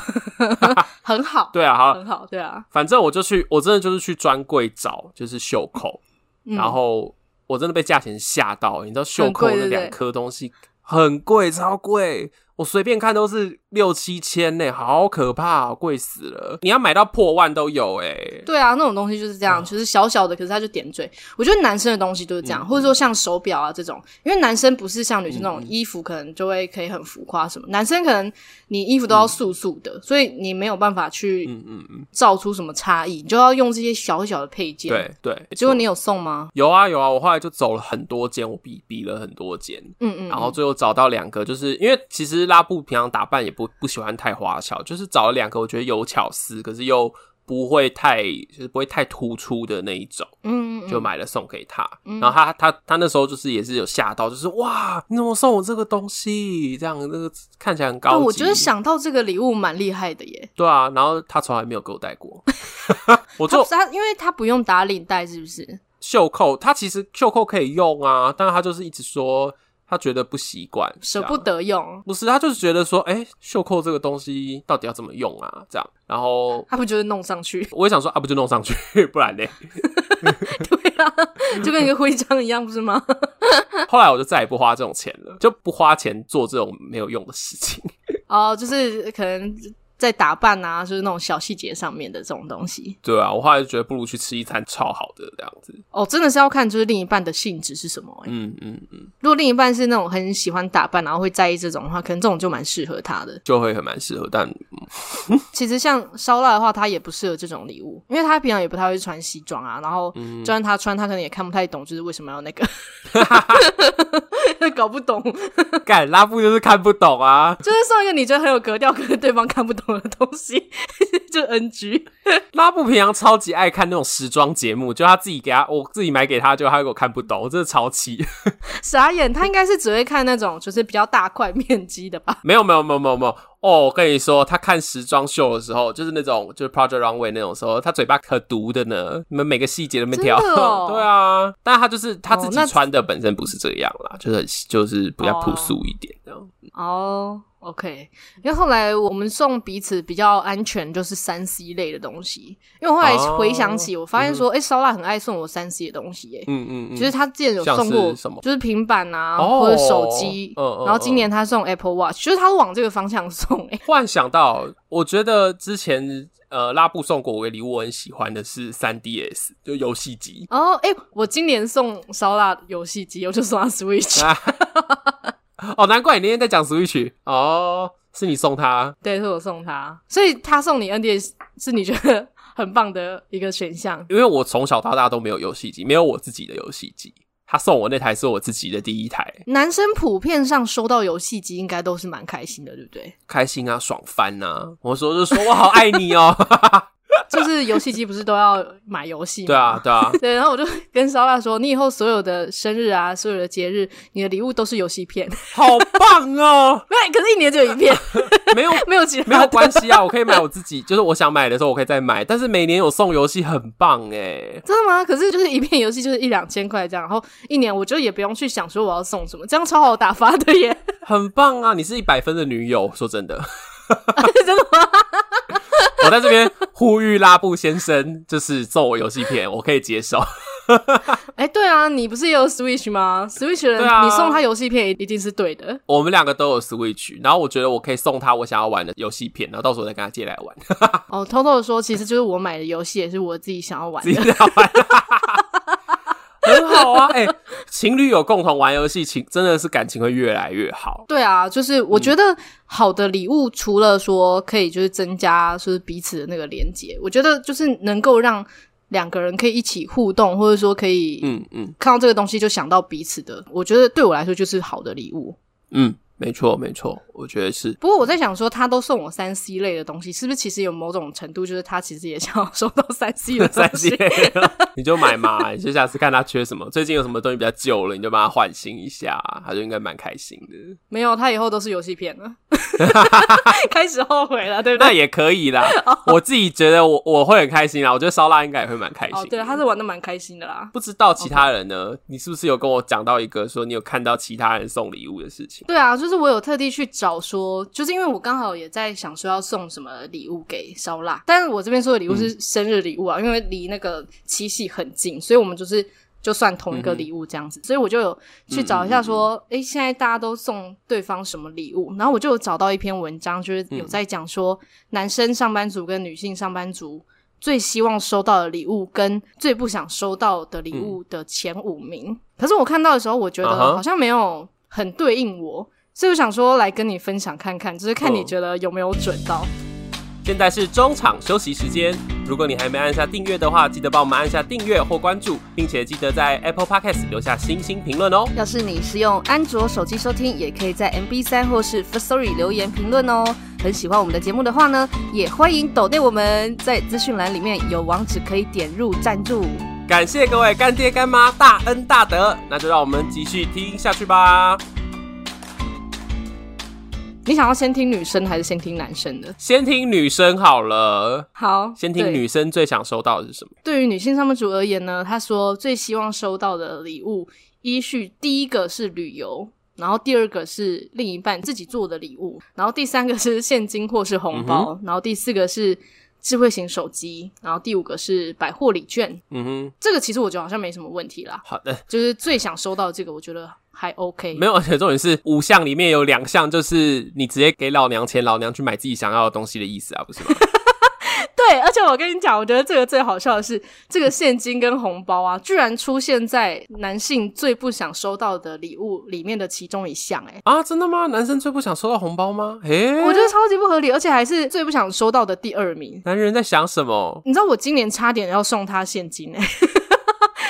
很好，对啊，好，很好，对啊。反正我就去，我真的就是去专柜找，就是袖扣，嗯、然后我真的被价钱吓到。你知道袖扣那两颗东西很贵，超贵。我随便看都是六七千呢，好可怕，贵死了！你要买到破万都有哎。对啊，那种东西就是这样，哦、就是小小的，可是它就点缀。我觉得男生的东西都是这样，嗯、或者说像手表啊这种，因为男生不是像女生那种衣服，可能就会可以很浮夸什么。嗯、男生可能你衣服都要素素的，嗯、所以你没有办法去嗯嗯嗯造出什么差异，你就要用这些小小的配件。对对，对结果你有送吗？有啊有啊，我后来就走了很多间，我比比了很多间，嗯，嗯嗯，然后最后找到两个，就是因为其实拉布平常。打扮也不不喜欢太花俏，就是找了两个我觉得有巧思，可是又不会太就是不会太突出的那一种，嗯，嗯，就买了送给他。嗯、然后他他他那时候就是也是有吓到，就是哇，你怎么送我这个东西？这样那个看起来很高级。我觉得想到这个礼物蛮厉害的耶。对啊，然后他从来没有给我带过，我就他，他因为他不用打领带，是不是？袖扣，他其实袖扣可以用啊，但是他就是一直说。他觉得不习惯，舍不得用，不是他就是觉得说，哎、欸，袖扣这个东西到底要怎么用啊？这样，然后他不就是弄上去，我也想说啊，不就弄上去，不然呢？对啊，就跟一个徽章一样，不是吗？后来我就再也不花这种钱了，就不花钱做这种没有用的事情。哦，就是可能。在打扮啊，就是那种小细节上面的这种东西。对啊，我后来就觉得不如去吃一餐超好的这样子。哦，真的是要看就是另一半的性质是什么、欸。嗯嗯嗯。如果另一半是那种很喜欢打扮，然后会在意这种的话，可能这种就蛮适合他的。就会很蛮适合，但 其实像烧腊的话，他也不适合这种礼物，因为他平常也不太会穿西装啊。然后，就算他穿，他可能也看不太懂，就是为什么要那个，搞不懂。干拉布就是看不懂啊，就是送一个你觉得很有格调，可是对方看不懂的东西，就 NG。拉布平常超级爱看那种时装节目，就他自己给他，我自己买给他，就他给我看不懂，我真的超气。傻眼，他应该是只会看那种就是比较大块面积的吧？没有没有没有没有没有。哦，我跟你说，他看时装秀的时候，就是那种就是 Project Runway 那种时候，他嘴巴可毒的呢。你们每个细节都没挑。哦、对啊，但他就是他自己穿的本身不是这样啦，哦、就是就是比较朴素一点这样。哦。OK，因为后来我们送彼此比较安全，就是三 C 类的东西。因为后来回想起，我发现说，哎、oh, 欸，烧腊很爱送我三 C 的东西，耶。嗯嗯嗯。其实他之前有送过什么，就是平板啊，oh, 或者手机。嗯嗯。然后今年他送 Apple Watch，就是他都往这个方向送。哎，忽然想到，我觉得之前呃拉布送过我的礼物，我很喜欢的是三 DS，就游戏机。哦，哎，我今年送烧腊游戏机，我就送他 Switch。哦，难怪你那天在讲 Switch 哦，是你送他？对，是我送他，所以他送你 NDS 是你觉得很棒的一个选项。因为我从小到大都没有游戏机，没有我自己的游戏机，他送我那台是我自己的第一台。男生普遍上收到游戏机应该都是蛮开心的，对不对？开心啊，爽翻啊！我说就说我好爱你哦。就是游戏机不是都要买游戏吗？对啊，对啊，对。然后我就跟烧腊说：“你以后所有的生日啊，所有的节日，你的礼物都是游戏片，好棒哦！”对，可是一年只有一片，没有没有其他，没有关系啊。我可以买我自己，就是我想买的时候我可以再买。但是每年有送游戏，很棒哎！真的吗？可是就是一片游戏就是一两千块这样，然后一年我就也不用去想说我要送什么，这样超好打发的耶，很棒啊！你是一百分的女友，说真的，真的吗？我在这边呼吁拉布先生，就是送我游戏片，我可以接受。哎、欸，对啊，你不是也有 Switch 吗？Switch 人，啊、你送他游戏片一定是对的。我们两个都有 Switch，然后我觉得我可以送他我想要玩的游戏片，然后到时候再跟他借来玩。哦，偷偷的说，其实就是我买的游戏也是我自己想要玩的。自己想玩很好啊，哎、欸，情侣有共同玩游戏，情真的是感情会越来越好。对啊，就是我觉得好的礼物，除了说可以就是增加就是彼此的那个连接，我觉得就是能够让两个人可以一起互动，或者说可以嗯嗯看到这个东西就想到彼此的，我觉得对我来说就是好的礼物。嗯。没错，没错，我觉得是。不过我在想说，他都送我三 C 类的东西，是不是其实有某种程度，就是他其实也想要收到三 C 的 三 C？？你就买嘛，你就下次看他缺什么，最近有什么东西比较旧了，你就帮他换新一下，他就应该蛮开心的。没有，他以后都是游戏片了，开始后悔了，对不对？那也可以啦，我自己觉得我我会很开心啦，我觉得烧腊应该也会蛮开心。哦，对，他是玩的蛮开心的啦。不知道其他人呢.你是不是有跟我讲到一个说你有看到其他人送礼物的事情？对啊，就是我有特地去。找说，就是因为我刚好也在想说要送什么礼物给烧腊，但是我这边说的礼物是生日礼物啊，嗯、因为离那个七夕很近，所以我们就是就算同一个礼物这样子，嗯、所以我就有去找一下说，诶、嗯欸，现在大家都送对方什么礼物？然后我就有找到一篇文章，就是有在讲说，男生上班族跟女性上班族最希望收到的礼物跟最不想收到的礼物的前五名。嗯、可是我看到的时候，我觉得好像没有很对应我。所以我想说，来跟你分享看看，就是看你觉得有没有准到。现在是中场休息时间，如果你还没按下订阅的话，记得帮我们按下订阅或关注，并且记得在 Apple Podcast 留下星星评论哦。要是你是用安卓手机收听，也可以在 MB3 或是 Firstory 留言评论哦。很喜欢我们的节目的话呢，也欢迎抖内我们，在资讯栏里面有网址可以点入赞助。感谢各位干爹干妈大恩大德，那就让我们继续听下去吧。你想要先听女生还是先听男生的？先听女生好了。好，先听女生最想收到的是什么？对于女性上班族而言呢，她说最希望收到的礼物，依序第一个是旅游，然后第二个是另一半自己做的礼物，然后第三个是现金或是红包，嗯、然后第四个是智慧型手机，然后第五个是百货礼券。嗯哼，这个其实我觉得好像没什么问题啦。好的，就是最想收到的这个，我觉得。还 OK，没有，而且重点是五项里面有两项就是你直接给老娘钱，老娘去买自己想要的东西的意思啊，不是吗？对，而且我跟你讲，我觉得这个最好笑的是，这个现金跟红包啊，居然出现在男性最不想收到的礼物里面的其中一项。哎，啊，真的吗？男生最不想收到红包吗？诶，我觉得超级不合理，而且还是最不想收到的第二名。男人在想什么？你知道我今年差点要送他现金哎。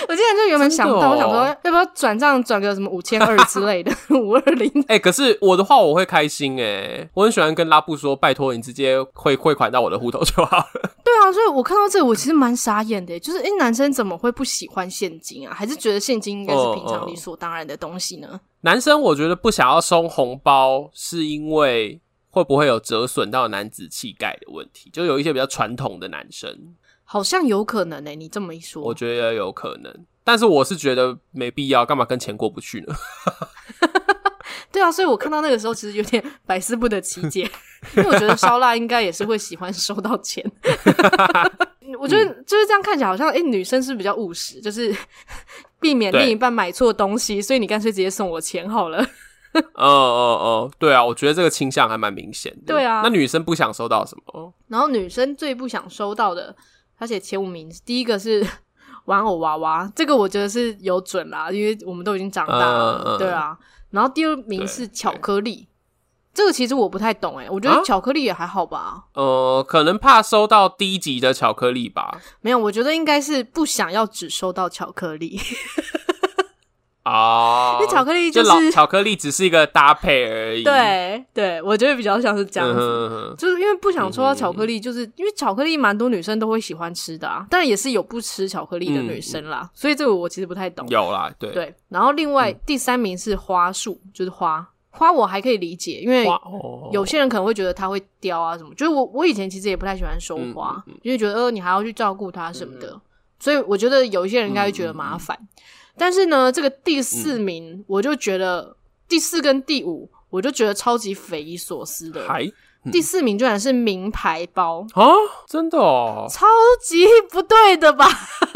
我今天就原本想到，哦、我想说要不要转账转个什么五千二之类的 五二零？哎、欸，可是我的话我会开心哎、欸，我很喜欢跟拉布说，拜托你直接汇汇款到我的户头就好了。对啊，所以我看到这个，我其实蛮傻眼的、欸，就是哎、欸，男生怎么会不喜欢现金啊？还是觉得现金应该是平常理所当然的东西呢？哦哦、男生我觉得不想要收红包，是因为会不会有折损到男子气概的问题？就有一些比较传统的男生。好像有可能诶、欸，你这么一说，我觉得有可能，但是我是觉得没必要，干嘛跟钱过不去呢？对啊，所以我看到那个时候其实有点百思不得其解，因为我觉得烧腊应该也是会喜欢收到钱。我觉得就是这样看起来好像，哎、欸、女生是比较务实，就是 避免另一半买错东西，所以你干脆直接送我钱好了。嗯嗯嗯，对啊，我觉得这个倾向还蛮明显的。对啊，那女生不想收到什么？然后女生最不想收到的。而且前五名，第一个是 玩偶娃娃，这个我觉得是有准啦，因为我们都已经长大了，嗯、对啊。然后第二名是巧克力，这个其实我不太懂哎，我觉得巧克力也还好吧。呃，可能怕收到低级的巧克力吧。没有，我觉得应该是不想要只收到巧克力。哦，因为巧克力就是就巧克力，只是一个搭配而已。对对，我觉得比较像是这样子，嗯、哼哼。就是因为不想说到巧克力，就是因为巧克力蛮多女生都会喜欢吃的啊，但也是有不吃巧克力的女生啦，嗯、所以这个我其实不太懂。有啦，对。对。然后另外、嗯、第三名是花束，就是花。花，我还可以理解，因为有些人可能会觉得它会凋啊什么，就是我我以前其实也不太喜欢收花，因为觉得呃你还要去照顾它什么的，嗯、所以我觉得有一些人应该会觉得麻烦。但是呢，这个第四名，我就觉得、嗯、第四跟第五，我就觉得超级匪夷所思的。第四名居然是名牌包啊！真的哦，超级不对的吧？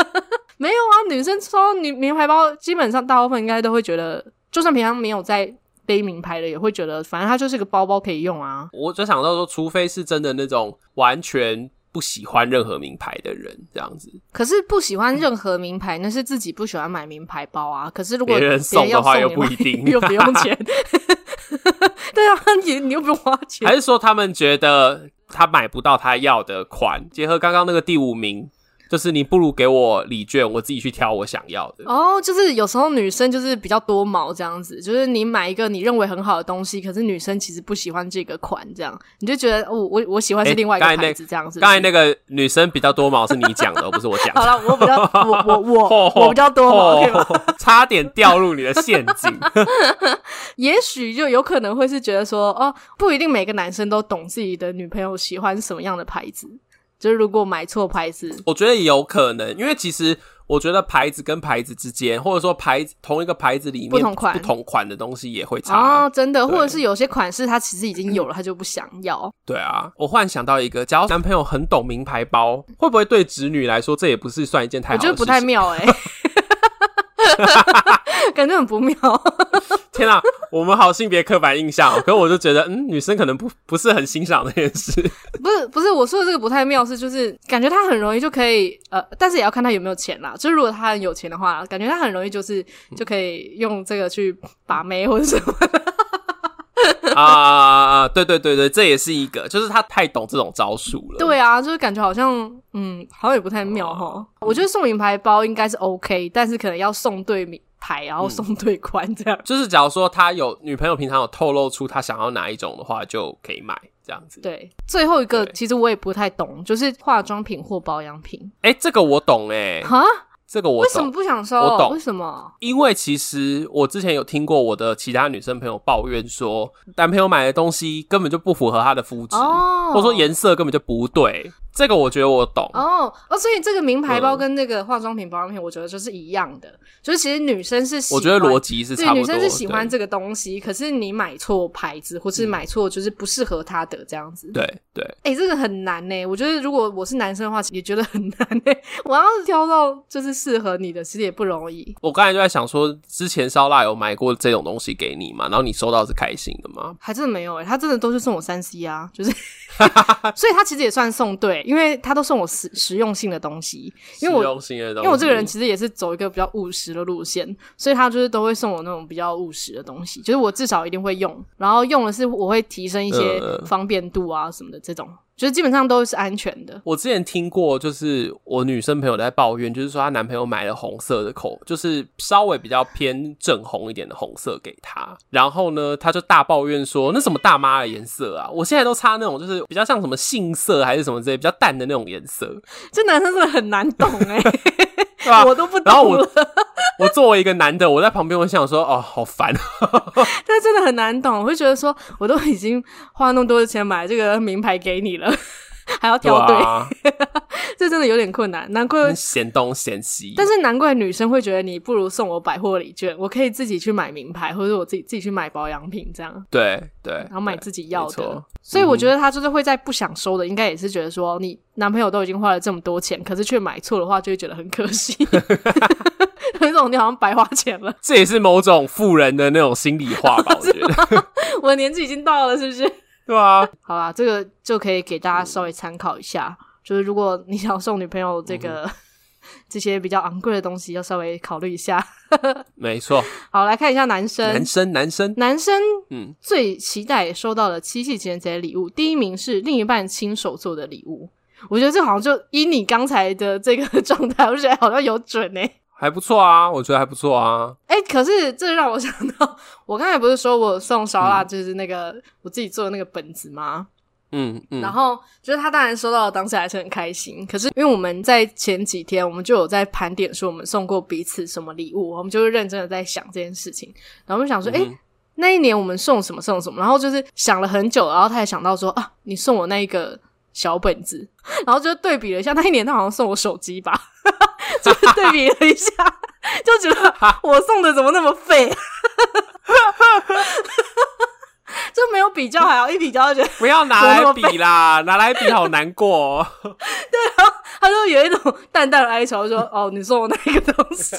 没有啊，女生说女名牌包，基本上大部分应该都会觉得，就算平常没有在背名牌的，也会觉得，反正它就是个包包可以用啊。我就想到说，除非是真的那种完全。不喜欢任何名牌的人这样子，可是不喜欢任何名牌，那是自己不喜欢买名牌包啊。可是如果别人送的话，又不一定，又不用钱。对啊，你你又不用花钱，还是说他们觉得他买不到他要的款？结合刚刚那个第五名。就是你不如给我礼券，我自己去挑我想要的。哦，oh, 就是有时候女生就是比较多毛这样子，就是你买一个你认为很好的东西，可是女生其实不喜欢这个款，这样你就觉得哦，我我喜欢是另外一个牌子这样子。刚才那个女生比较多毛是你讲的，不是我讲的。好了，我比较我我我 我比较多毛，可以吗？差点掉入你的陷阱。也许就有可能会是觉得说，哦，不一定每个男生都懂自己的女朋友喜欢什么样的牌子。就是如果买错牌子，我觉得也有可能，因为其实我觉得牌子跟牌子之间，或者说牌子同一个牌子里面不同款不同款的东西也会差哦，真的，或者是有些款式他其实已经有了，他就不想要。对啊，我忽然想到一个，假如男朋友很懂名牌包，会不会对侄女来说这也不是算一件太好的事情？我觉得不太妙哎、欸。感觉很不妙。天啊，我们好性别刻板印象，可是我就觉得，嗯，女生可能不不是很欣赏这件事。不是不是，我说的这个不太妙是，就是感觉他很容易就可以，呃，但是也要看他有没有钱啦。就是如果他很有钱的话，感觉他很容易就是就可以用这个去把妹或者什么的。啊！对对对对，这也是一个，就是他太懂这种招数了。对啊，就是感觉好像，嗯，好像也不太妙哈。哦、我觉得送名牌包应该是 OK，但是可能要送对名牌，然后送对款这样。嗯、就是假如说他有女朋友，平常有透露出他想要哪一种的话，就可以买这样子。对，最后一个其实我也不太懂，就是化妆品或保养品。哎，这个我懂哎。哈？这个我为什么不想收？我懂为什么？因为其实我之前有听过我的其他女生朋友抱怨说，男朋友买的东西根本就不符合她的肤质，哦、或者说颜色根本就不对。这个我觉得我懂哦哦，所以这个名牌包跟那个化妆品、保养品，我觉得就是一样的，嗯、就是其实女生是喜欢，我觉得逻辑是差不多，女生是喜欢这个东西，可是你买错牌子，或是买错就是不适合她的这样子，对对，哎、欸，这个很难呢，我觉得如果我是男生的话，也觉得很难呢。我要是挑到就是适合你的，其实也不容易。我刚才就在想说，之前烧腊有买过这种东西给你嘛？然后你收到是开心的吗？还真的没有哎，他真的都是送我三 C 啊，就是。所以他其实也算送对，因为他都送我实实用性的东西。因为我实用性的东西，因为我这个人其实也是走一个比较务实的路线，所以他就是都会送我那种比较务实的东西，就是我至少一定会用，然后用的是我会提升一些方便度啊什么的这种。就是基本上都是安全的。我之前听过，就是我女生朋友在抱怨，就是说她男朋友买了红色的口，就是稍微比较偏正红一点的红色给她，然后呢，她就大抱怨说那什么大妈的颜色啊！我现在都擦那种就是比较像什么杏色还是什么之类比较淡的那种颜色。这男生真的很难懂哎、欸。对吧？我都不懂。然后我，我作为一个男的，我在旁边，我想说，哦，好烦。但真的很难懂，我会觉得说，我都已经花那么多的钱买这个名牌给你了。还要挑对，这真的有点困难。难怪嫌东嫌西，但是难怪女生会觉得你不如送我百货礼券，我可以自己去买名牌，或者我自己自己去买保养品，这样。对对，然后买自己要的。所以我觉得他就是会在不想收的，应该也是觉得说，你男朋友都已经花了这么多钱，可是却买错的话，就会觉得很可惜。那种你好像白花钱了。这也是某种富人的那种心里话吧？我觉得，我的年纪已经到了，是不是？对啊，好啦，这个就可以给大家稍微参考一下。嗯、就是如果你想送女朋友这个、嗯、这些比较昂贵的东西，要稍微考虑一下。没错。好，来看一下男生，男生，男生，男生，嗯，最期待收到的七夕情人节礼物，第一名是另一半亲手做的礼物。我觉得这好像就以你刚才的这个 状态，我就觉得好像有准呢、欸。还不错啊，我觉得还不错啊。哎、欸，可是这让我想到，我刚才不是说我送烧腊就是那个、嗯、我自己做的那个本子吗？嗯嗯。然后就是他当然收到的当时还是很开心。可是因为我们在前几天我们就有在盘点说我们送过彼此什么礼物，我们就是认真的在想这件事情。然后我们想说，哎、嗯欸，那一年我们送什么送什么？然后就是想了很久，然后他也想到说啊，你送我那一个小本子，然后就对比了一下，那一年他好像送我手机吧。就对比了一下，就觉得我送的怎么那么废，就没有比较还好，一比较就觉得不要拿来比啦，拿来比好难过喔。对，然后他就有一种淡淡的哀愁，说：“哦，你送我那一个东西？”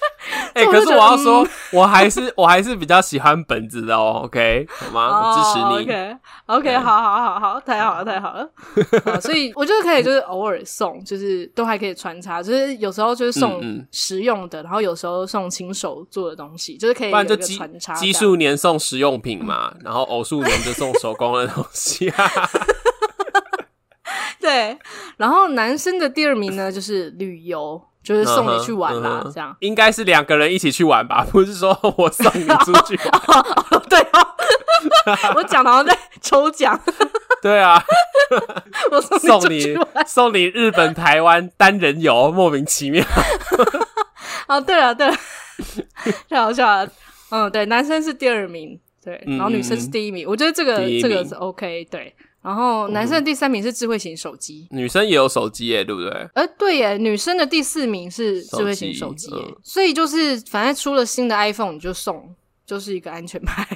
哎、欸，可是我要说，我还是我还是比较喜欢本子的哦。OK，好吗？我支持你。OK，OK，好好好好，太好了，太好了。好，所以我觉得可以，就是偶尔送，就是都还可以穿插，就是有时候就是送实用的，嗯嗯然后有时候送亲手做的东西，就是可以有一个穿插。奇数年送实用品嘛，然后偶数年就送手工的东西啊。对，然后男生的第二名呢，就是旅游。就是送你去玩啦，这样应该是两个人一起去玩吧，不是说我送你出去玩。对啊，我讲的好像在抽奖。对啊，我送你送你日本台湾单人游，莫名其妙。哦，对了对了，太好笑了。嗯，对，男生是第二名，对，然后女生是第一名。我觉得这个这个是 OK，对。然后男生的第三名是智慧型手机，女生也有手机耶，对不对？呃，对耶，女生的第四名是智慧型手机耶，嗯、所以就是反正出了新的 iPhone 你就送，就是一个安全牌，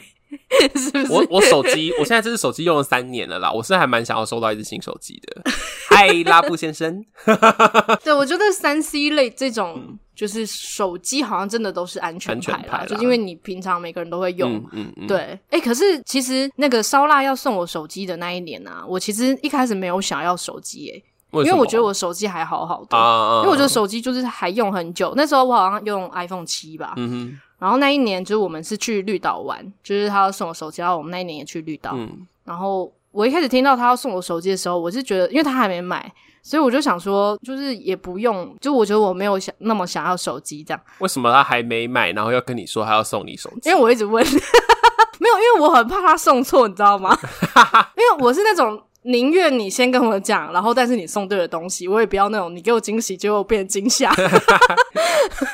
是不是？我我手机，我现在这支手机用了三年了啦，我是还蛮想要收到一支新手机的。嗨，拉布先生，对，我觉得三 C 类这种。嗯就是手机好像真的都是安全牌啦，牌啦，就是因为你平常每个人都会用。嗯嗯嗯、对，哎、欸，可是其实那个烧腊要送我手机的那一年啊，我其实一开始没有想要手机，哎，因为我觉得我手机还好好的，啊、因为我觉得手机就是还用很久。那时候我好像用 iPhone 七吧，嗯哼。然后那一年就是我们是去绿岛玩，就是他要送我手机，然后我们那一年也去绿岛。嗯。然后我一开始听到他要送我手机的时候，我是觉得，因为他还没买。所以我就想说，就是也不用，就我觉得我没有想那么想要手机这样。为什么他还没买，然后要跟你说他要送你手机？因为我一直问，没有，因为我很怕他送错，你知道吗？因为我是那种宁愿你先跟我讲，然后但是你送对了东西，我也不要那种你给我惊喜，结果变惊吓。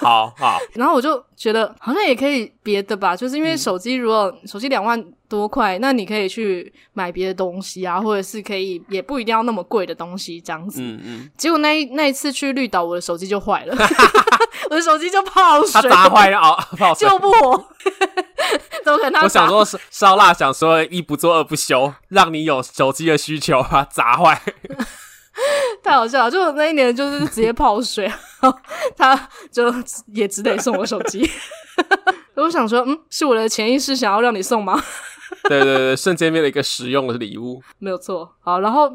好 好，然后我就觉得好像也可以别的吧，就是因为手机如果、嗯、手机两万。多块，那你可以去买别的东西啊，或者是可以也不一定要那么贵的东西这样子。嗯嗯。结果那一那一次去绿岛，我的手机就坏了，我的手机就泡水，砸坏了啊！泡水，救不活。怎么可能？我想说烧腊，想说一不做二不休，让你有手机的需求，把它砸坏。太好笑了，就那一年就是直接泡水，他就也只得送我手机。我想说，嗯，是我的潜意识想要让你送吗？对对对，瞬间变了一个实用的礼物，没有错。好，然后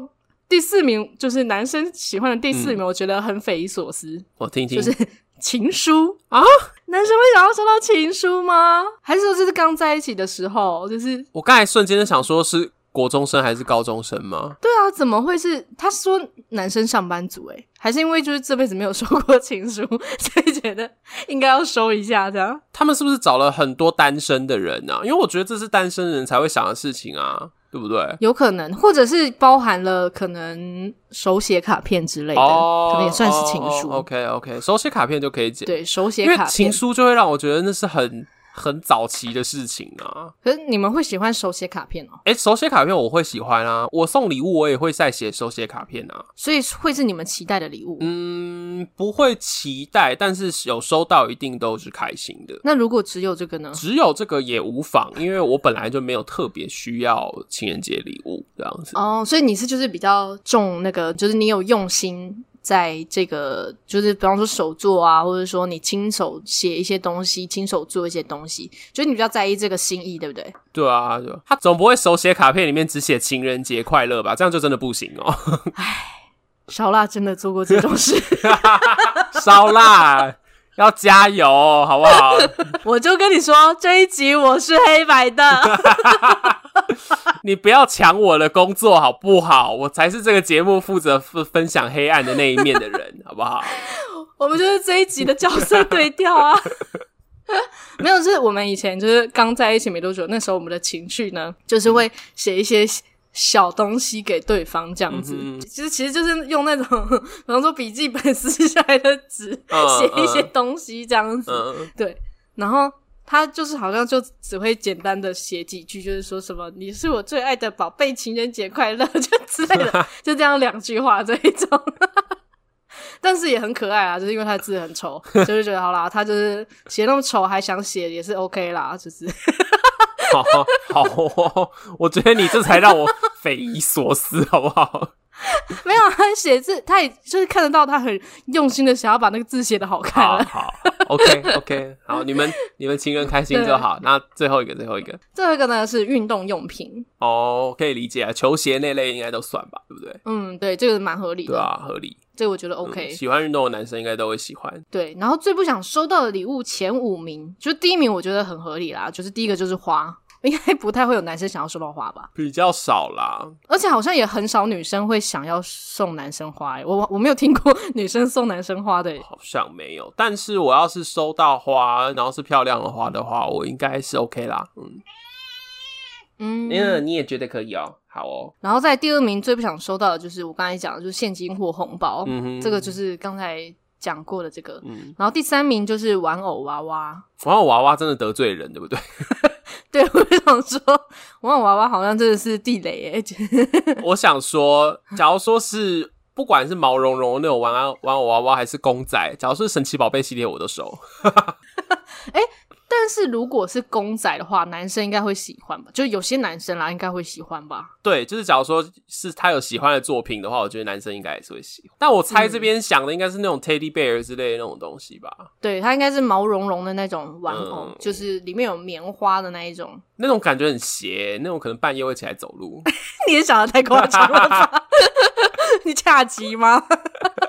第四名就是男生喜欢的第四名，我觉得很匪夷所思。我听听，就是情书啊？男生会想要收到情书吗？还是说这是刚在一起的时候？就是我刚才瞬间就想说，是。国中生还是高中生吗？对啊，怎么会是？他说男生上班族，诶，还是因为就是这辈子没有收过情书，所以觉得应该要收一下这样。他们是不是找了很多单身的人啊？因为我觉得这是单身人才会想的事情啊，对不对？有可能，或者是包含了可能手写卡片之类的，哦、可能也算是情书。哦、OK OK，手写卡片就可以解。对，手写卡片，因为情书就会让我觉得那是很。很早期的事情啊，可是你们会喜欢手写卡片哦？诶、欸，手写卡片我会喜欢啊，我送礼物我也会再写手写卡片啊，所以会是你们期待的礼物？嗯，不会期待，但是有收到一定都是开心的。那如果只有这个呢？只有这个也无妨，因为我本来就没有特别需要情人节礼物这样子。哦，所以你是就是比较重那个，就是你有用心。在这个就是比方说手作啊，或者说你亲手写一些东西，亲手做一些东西，就是你比较在意这个心意，对不对？对啊，对啊，他总不会手写卡片里面只写情人节快乐吧？这样就真的不行哦。唉，烧腊真的做过这种事，烧腊要加油，好不好？我就跟你说，这一集我是黑白的。你不要抢我的工作好不好？我才是这个节目负责分分享黑暗的那一面的人，好不好？我们就是这一集的角色对调啊。没有，就是我们以前就是刚在一起没多久，那时候我们的情绪呢，就是会写一些小东西给对方，这样子。嗯、其实其实就是用那种，比方说笔记本撕下来的纸，写、嗯、一些东西这样子。嗯、对，然后。他就是好像就只会简单的写几句，就是说什么“你是我最爱的宝贝，情人节快乐” 就之类的，就这样两句话这一种。但是也很可爱啊，就是因为他的字很丑，就是觉得好啦，他就是写那么丑还想写也是 OK 啦，就是。好好，我觉得你这才让我匪夷所思，好不好？没有，他写字，他也就是看得到他很用心的想要把那个字写的好看。好，好，OK OK，好，你们你们情人开心就好。那最后一个，最后一个，最后一个呢是运动用品。哦，可以理解啊，球鞋那类应该都算吧，对不对？嗯，对，这个蛮合理的。对啊，合理。这个我觉得 OK。喜欢运动的男生应该都会喜欢。对，然后最不想收到的礼物前五名，就第一名我觉得很合理啦，就是第一个就是花。应该不太会有男生想要收到花吧？比较少啦，而且好像也很少女生会想要送男生花。我我没有听过 女生送男生花的，好像没有。但是我要是收到花，然后是漂亮的花的话，我应该是 OK 啦。嗯嗯，嗯，你也觉得可以哦？好哦。然后在第二名最不想收到的就是我刚才讲的，就是现金或红包。嗯哼，这个就是刚才讲过的这个。嗯，然后第三名就是玩偶娃娃。玩偶娃娃真的得罪人，对不对？对，我想说，玩偶娃娃好像真的是地雷诶。我想说，假如说是不管是毛茸茸的那种玩玩偶娃娃，还是公仔，假如说是神奇宝贝系列，我都收。哎。但是如果是公仔的话，男生应该会喜欢吧？就有些男生啦，应该会喜欢吧？对，就是假如说是他有喜欢的作品的话，我觉得男生应该也是会喜欢。但我猜这边想的应该是那种 teddy bear 之类的那种东西吧？对，它应该是毛茸茸的那种玩偶，嗯、就是里面有棉花的那一种。那种感觉很邪，那种可能半夜会起来走路。你也想的太夸张了吧？你恰吉吗？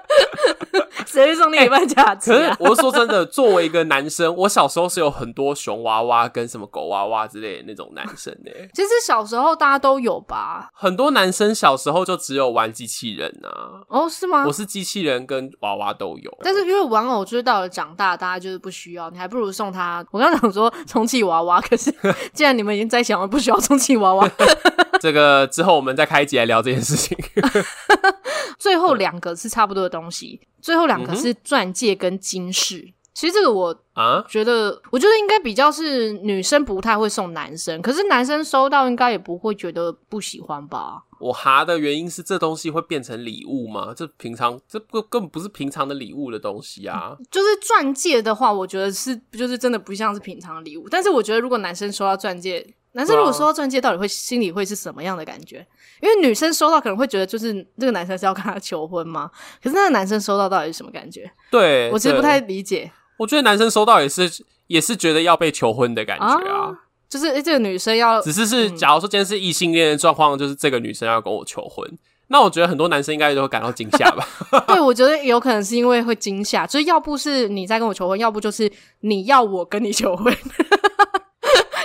谁会送另一半假期？可是我是说真的，作为一个男生，我小时候是有很多熊娃娃跟什么狗娃娃之类的那种男生的。其实小时候大家都有吧？很多男生小时候就只有玩机器人啊。哦，是吗？我是机器人跟娃娃都有。但是因为玩偶就是到了长大，大家就是不需要，你还不如送他。我刚想说充气娃娃，可是既然你们已经在想了，不需要充气娃娃。这个之后我们再开一集来聊这件事情。最后两个是差不多的东西，最后两个是钻戒跟金饰。嗯、其实这个我啊觉得，啊、我觉得应该比较是女生不太会送男生，可是男生收到应该也不会觉得不喜欢吧？我哈的原因是这东西会变成礼物吗？这平常这不根本不是平常的礼物的东西啊。就是钻戒的话，我觉得是就是真的不像是平常的礼物。但是我觉得如果男生收到钻戒，男生如果收到钻戒，到底会心里会是什么样的感觉？因为女生收到可能会觉得，就是这个男生是要跟她求婚吗？可是那个男生收到到底是什么感觉？对，我其实不太理解。我觉得男生收到也是也是觉得要被求婚的感觉啊。啊就是、欸、这个女生要，只是是，假如说今天是异性恋的状况，就是这个女生要跟我求婚，那我觉得很多男生应该都会感到惊吓吧？对，我觉得有可能是因为会惊吓，就是要不是你在跟我求婚，要不就是你要我跟你求婚，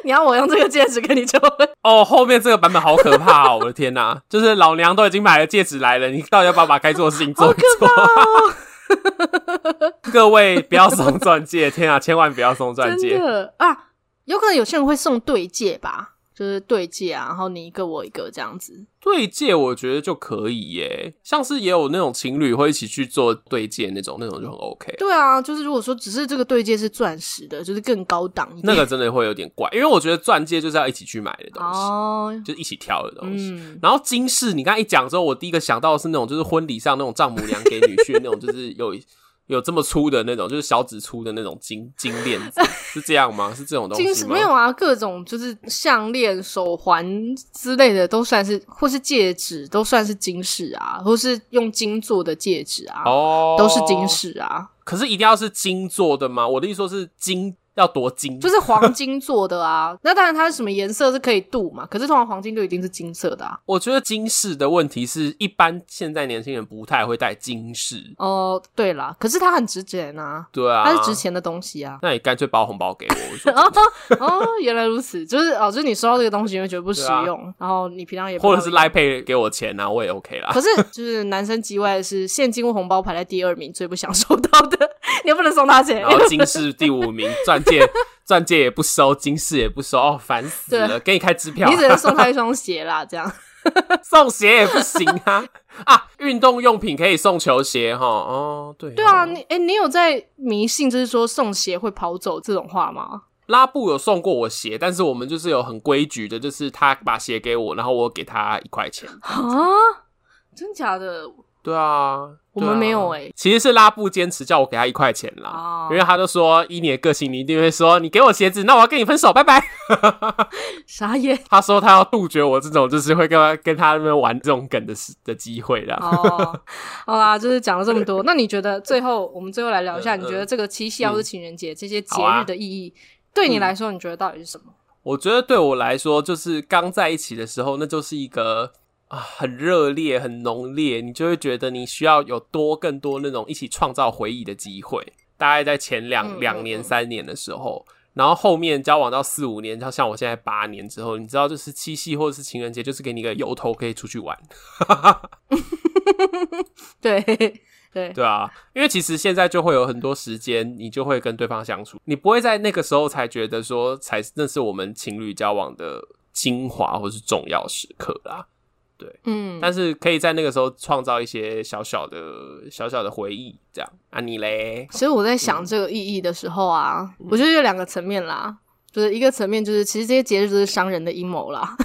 你要我用这个戒指跟你求婚。哦，后面这个版本好可怕哦！我的天哪，就是老娘都已经买了戒指来了，你到底要不要把该做的事情做一做？各位不要送钻戒，天啊，千万不要送钻戒！啊。有可能有些人会送对戒吧，就是对戒啊，然后你一个我一个这样子。对戒我觉得就可以耶，像是也有那种情侣会一起去做对戒那种，那种就很 OK。对啊，就是如果说只是这个对戒是钻石的，就是更高档一点，那个真的会有点怪，因为我觉得钻戒就是要一起去买的东西，哦，就是一起挑的东西。嗯、然后金饰，你刚才一讲之后，我第一个想到的是那种就是婚礼上那种丈母娘给女婿那种，就是有。有这么粗的那种，就是小指粗的那种金金链子，是这样吗？是这种东西吗？没有啊，各种就是项链、手环之类的都算是，或是戒指都算是金饰啊，或是用金做的戒指啊，哦，都是金饰啊。可是一定要是金做的吗？我的意思说是金。要多金，就是黄金做的啊。那当然，它是什么颜色是可以镀嘛？可是通常黄金就一定是金色的啊。我觉得金饰的问题是一般现在年轻人不太会戴金饰。哦，对啦，可是它很值钱啊。对啊，它是值钱的东西啊。那你干脆包红包给我。哦，哦，原来如此，就是哦，就是你收到这个东西，你会觉得不实用，啊、然后你平常也不或者是 Line Pay 给我钱啊，我也 OK 啦。可是就是男生机外是现金或红包排在第二名，最不想收到的，你又不能送他钱。然后金饰第五名，钻戒。钻戒也不收，金饰也不收，哦，烦死了！给你开支票，你只能送他一双鞋啦，这样 送鞋也不行啊啊！运动用品可以送球鞋哈，哦，对，对啊，你哎、欸，你有在迷信，就是说送鞋会跑走这种话吗？拉布有送过我鞋，但是我们就是有很规矩的，就是他把鞋给我，然后我给他一块钱啊，真假的？对啊。我们没有诶、欸，其实是拉布坚持叫我给他一块钱啦，oh. 因为他就说以你的个性，你一定会说你给我鞋子，那我要跟你分手，拜拜。傻眼？他说他要杜绝我这种就是会跟他跟他们玩这种梗的的机会啦。哦，oh. 好啦，就是讲了这么多，那你觉得最后我们最后来聊一下，你觉得这个七夕或是情人节、嗯、这些节日的意义，对你来说，你觉得到底是什么？我觉得对我来说，就是刚在一起的时候，那就是一个。啊，很热烈，很浓烈，你就会觉得你需要有多更多那种一起创造回忆的机会。大概在前两两年、三年的时候，然后后面交往到四五年，像我现在八年之后，你知道，就是七夕或者是情人节，就是给你一个由头可以出去玩。对对对啊，因为其实现在就会有很多时间，你就会跟对方相处，你不会在那个时候才觉得说，才那是我们情侣交往的精华或是重要时刻啦。对，嗯，但是可以在那个时候创造一些小小的、小小的回忆，这样。啊，你嘞？其实我在想这个意义的时候啊，嗯、我觉得有两个层面啦，就是一个层面就是，其实这些节日都是商人的阴谋啦。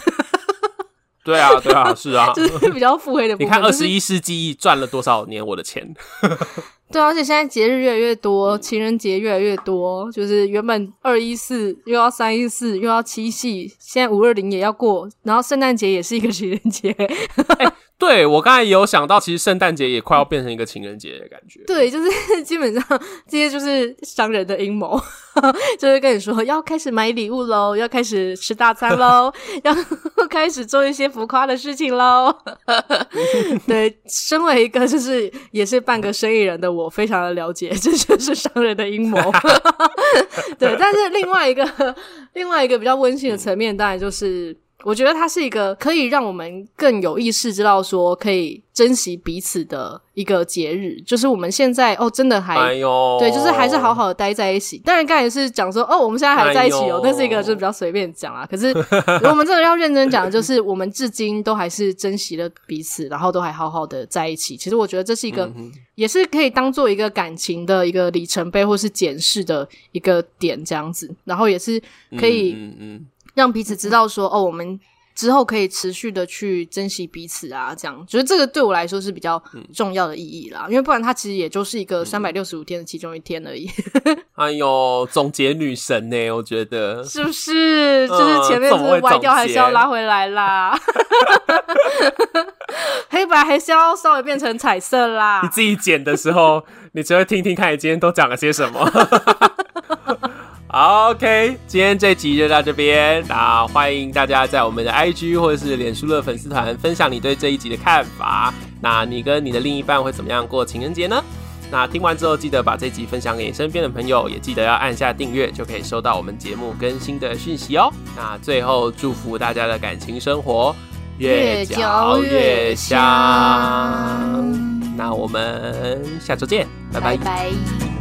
对啊，对啊，是啊，就是比较腹黑的部分。你看二十一世纪赚了多少年我的钱？对啊，而且现在节日越来越多，情人节越来越多，就是原本二一四又要三一四又要七夕，现在五二零也要过，然后圣诞节也是一个情人节。欸对，我刚才也有想到，其实圣诞节也快要变成一个情人节的感觉。对，就是 基本上这些就是商人的阴谋，就是跟你说要开始买礼物喽，要开始吃大餐喽，要开始做一些浮夸的事情喽。对，身为一个就是也是半个生意人的我，非常的了解，这就是商人的阴谋。对，但是另外一个另外一个比较温馨的层面，当然就是。我觉得它是一个可以让我们更有意识知道说可以珍惜彼此的一个节日，就是我们现在哦，真的还、哎、对，就是还是好好的待在一起。当然刚才也是讲说哦，我们现在还在一起哦，那、是一个就是比较随便讲啊。可是我们真的要认真讲就是，我们至今都还是珍惜了彼此，然后都还好好的在一起。其实我觉得这是一个，嗯、也是可以当做一个感情的一个里程碑，或是检视的一个点这样子。然后也是可以，嗯嗯。让彼此知道说哦，我们之后可以持续的去珍惜彼此啊，这样觉得这个对我来说是比较重要的意义啦。嗯、因为不然它其实也就是一个三百六十五天的其中一天而已。哎呦，总结女神呢？我觉得是不是？就是前面是歪掉，还是要拉回来啦？黑白还是要稍微变成彩色啦。你自己剪的时候，你只会听听看，你今天都讲了些什么。OK，今天这集就到这边。那欢迎大家在我们的 IG 或者是脸书的粉丝团分享你对这一集的看法。那你跟你的另一半会怎么样过情人节呢？那听完之后记得把这集分享给身边的朋友，也记得要按下订阅，就可以收到我们节目更新的讯息哦。那最后祝福大家的感情生活越嚼越香。那我们下周见，拜拜。拜拜。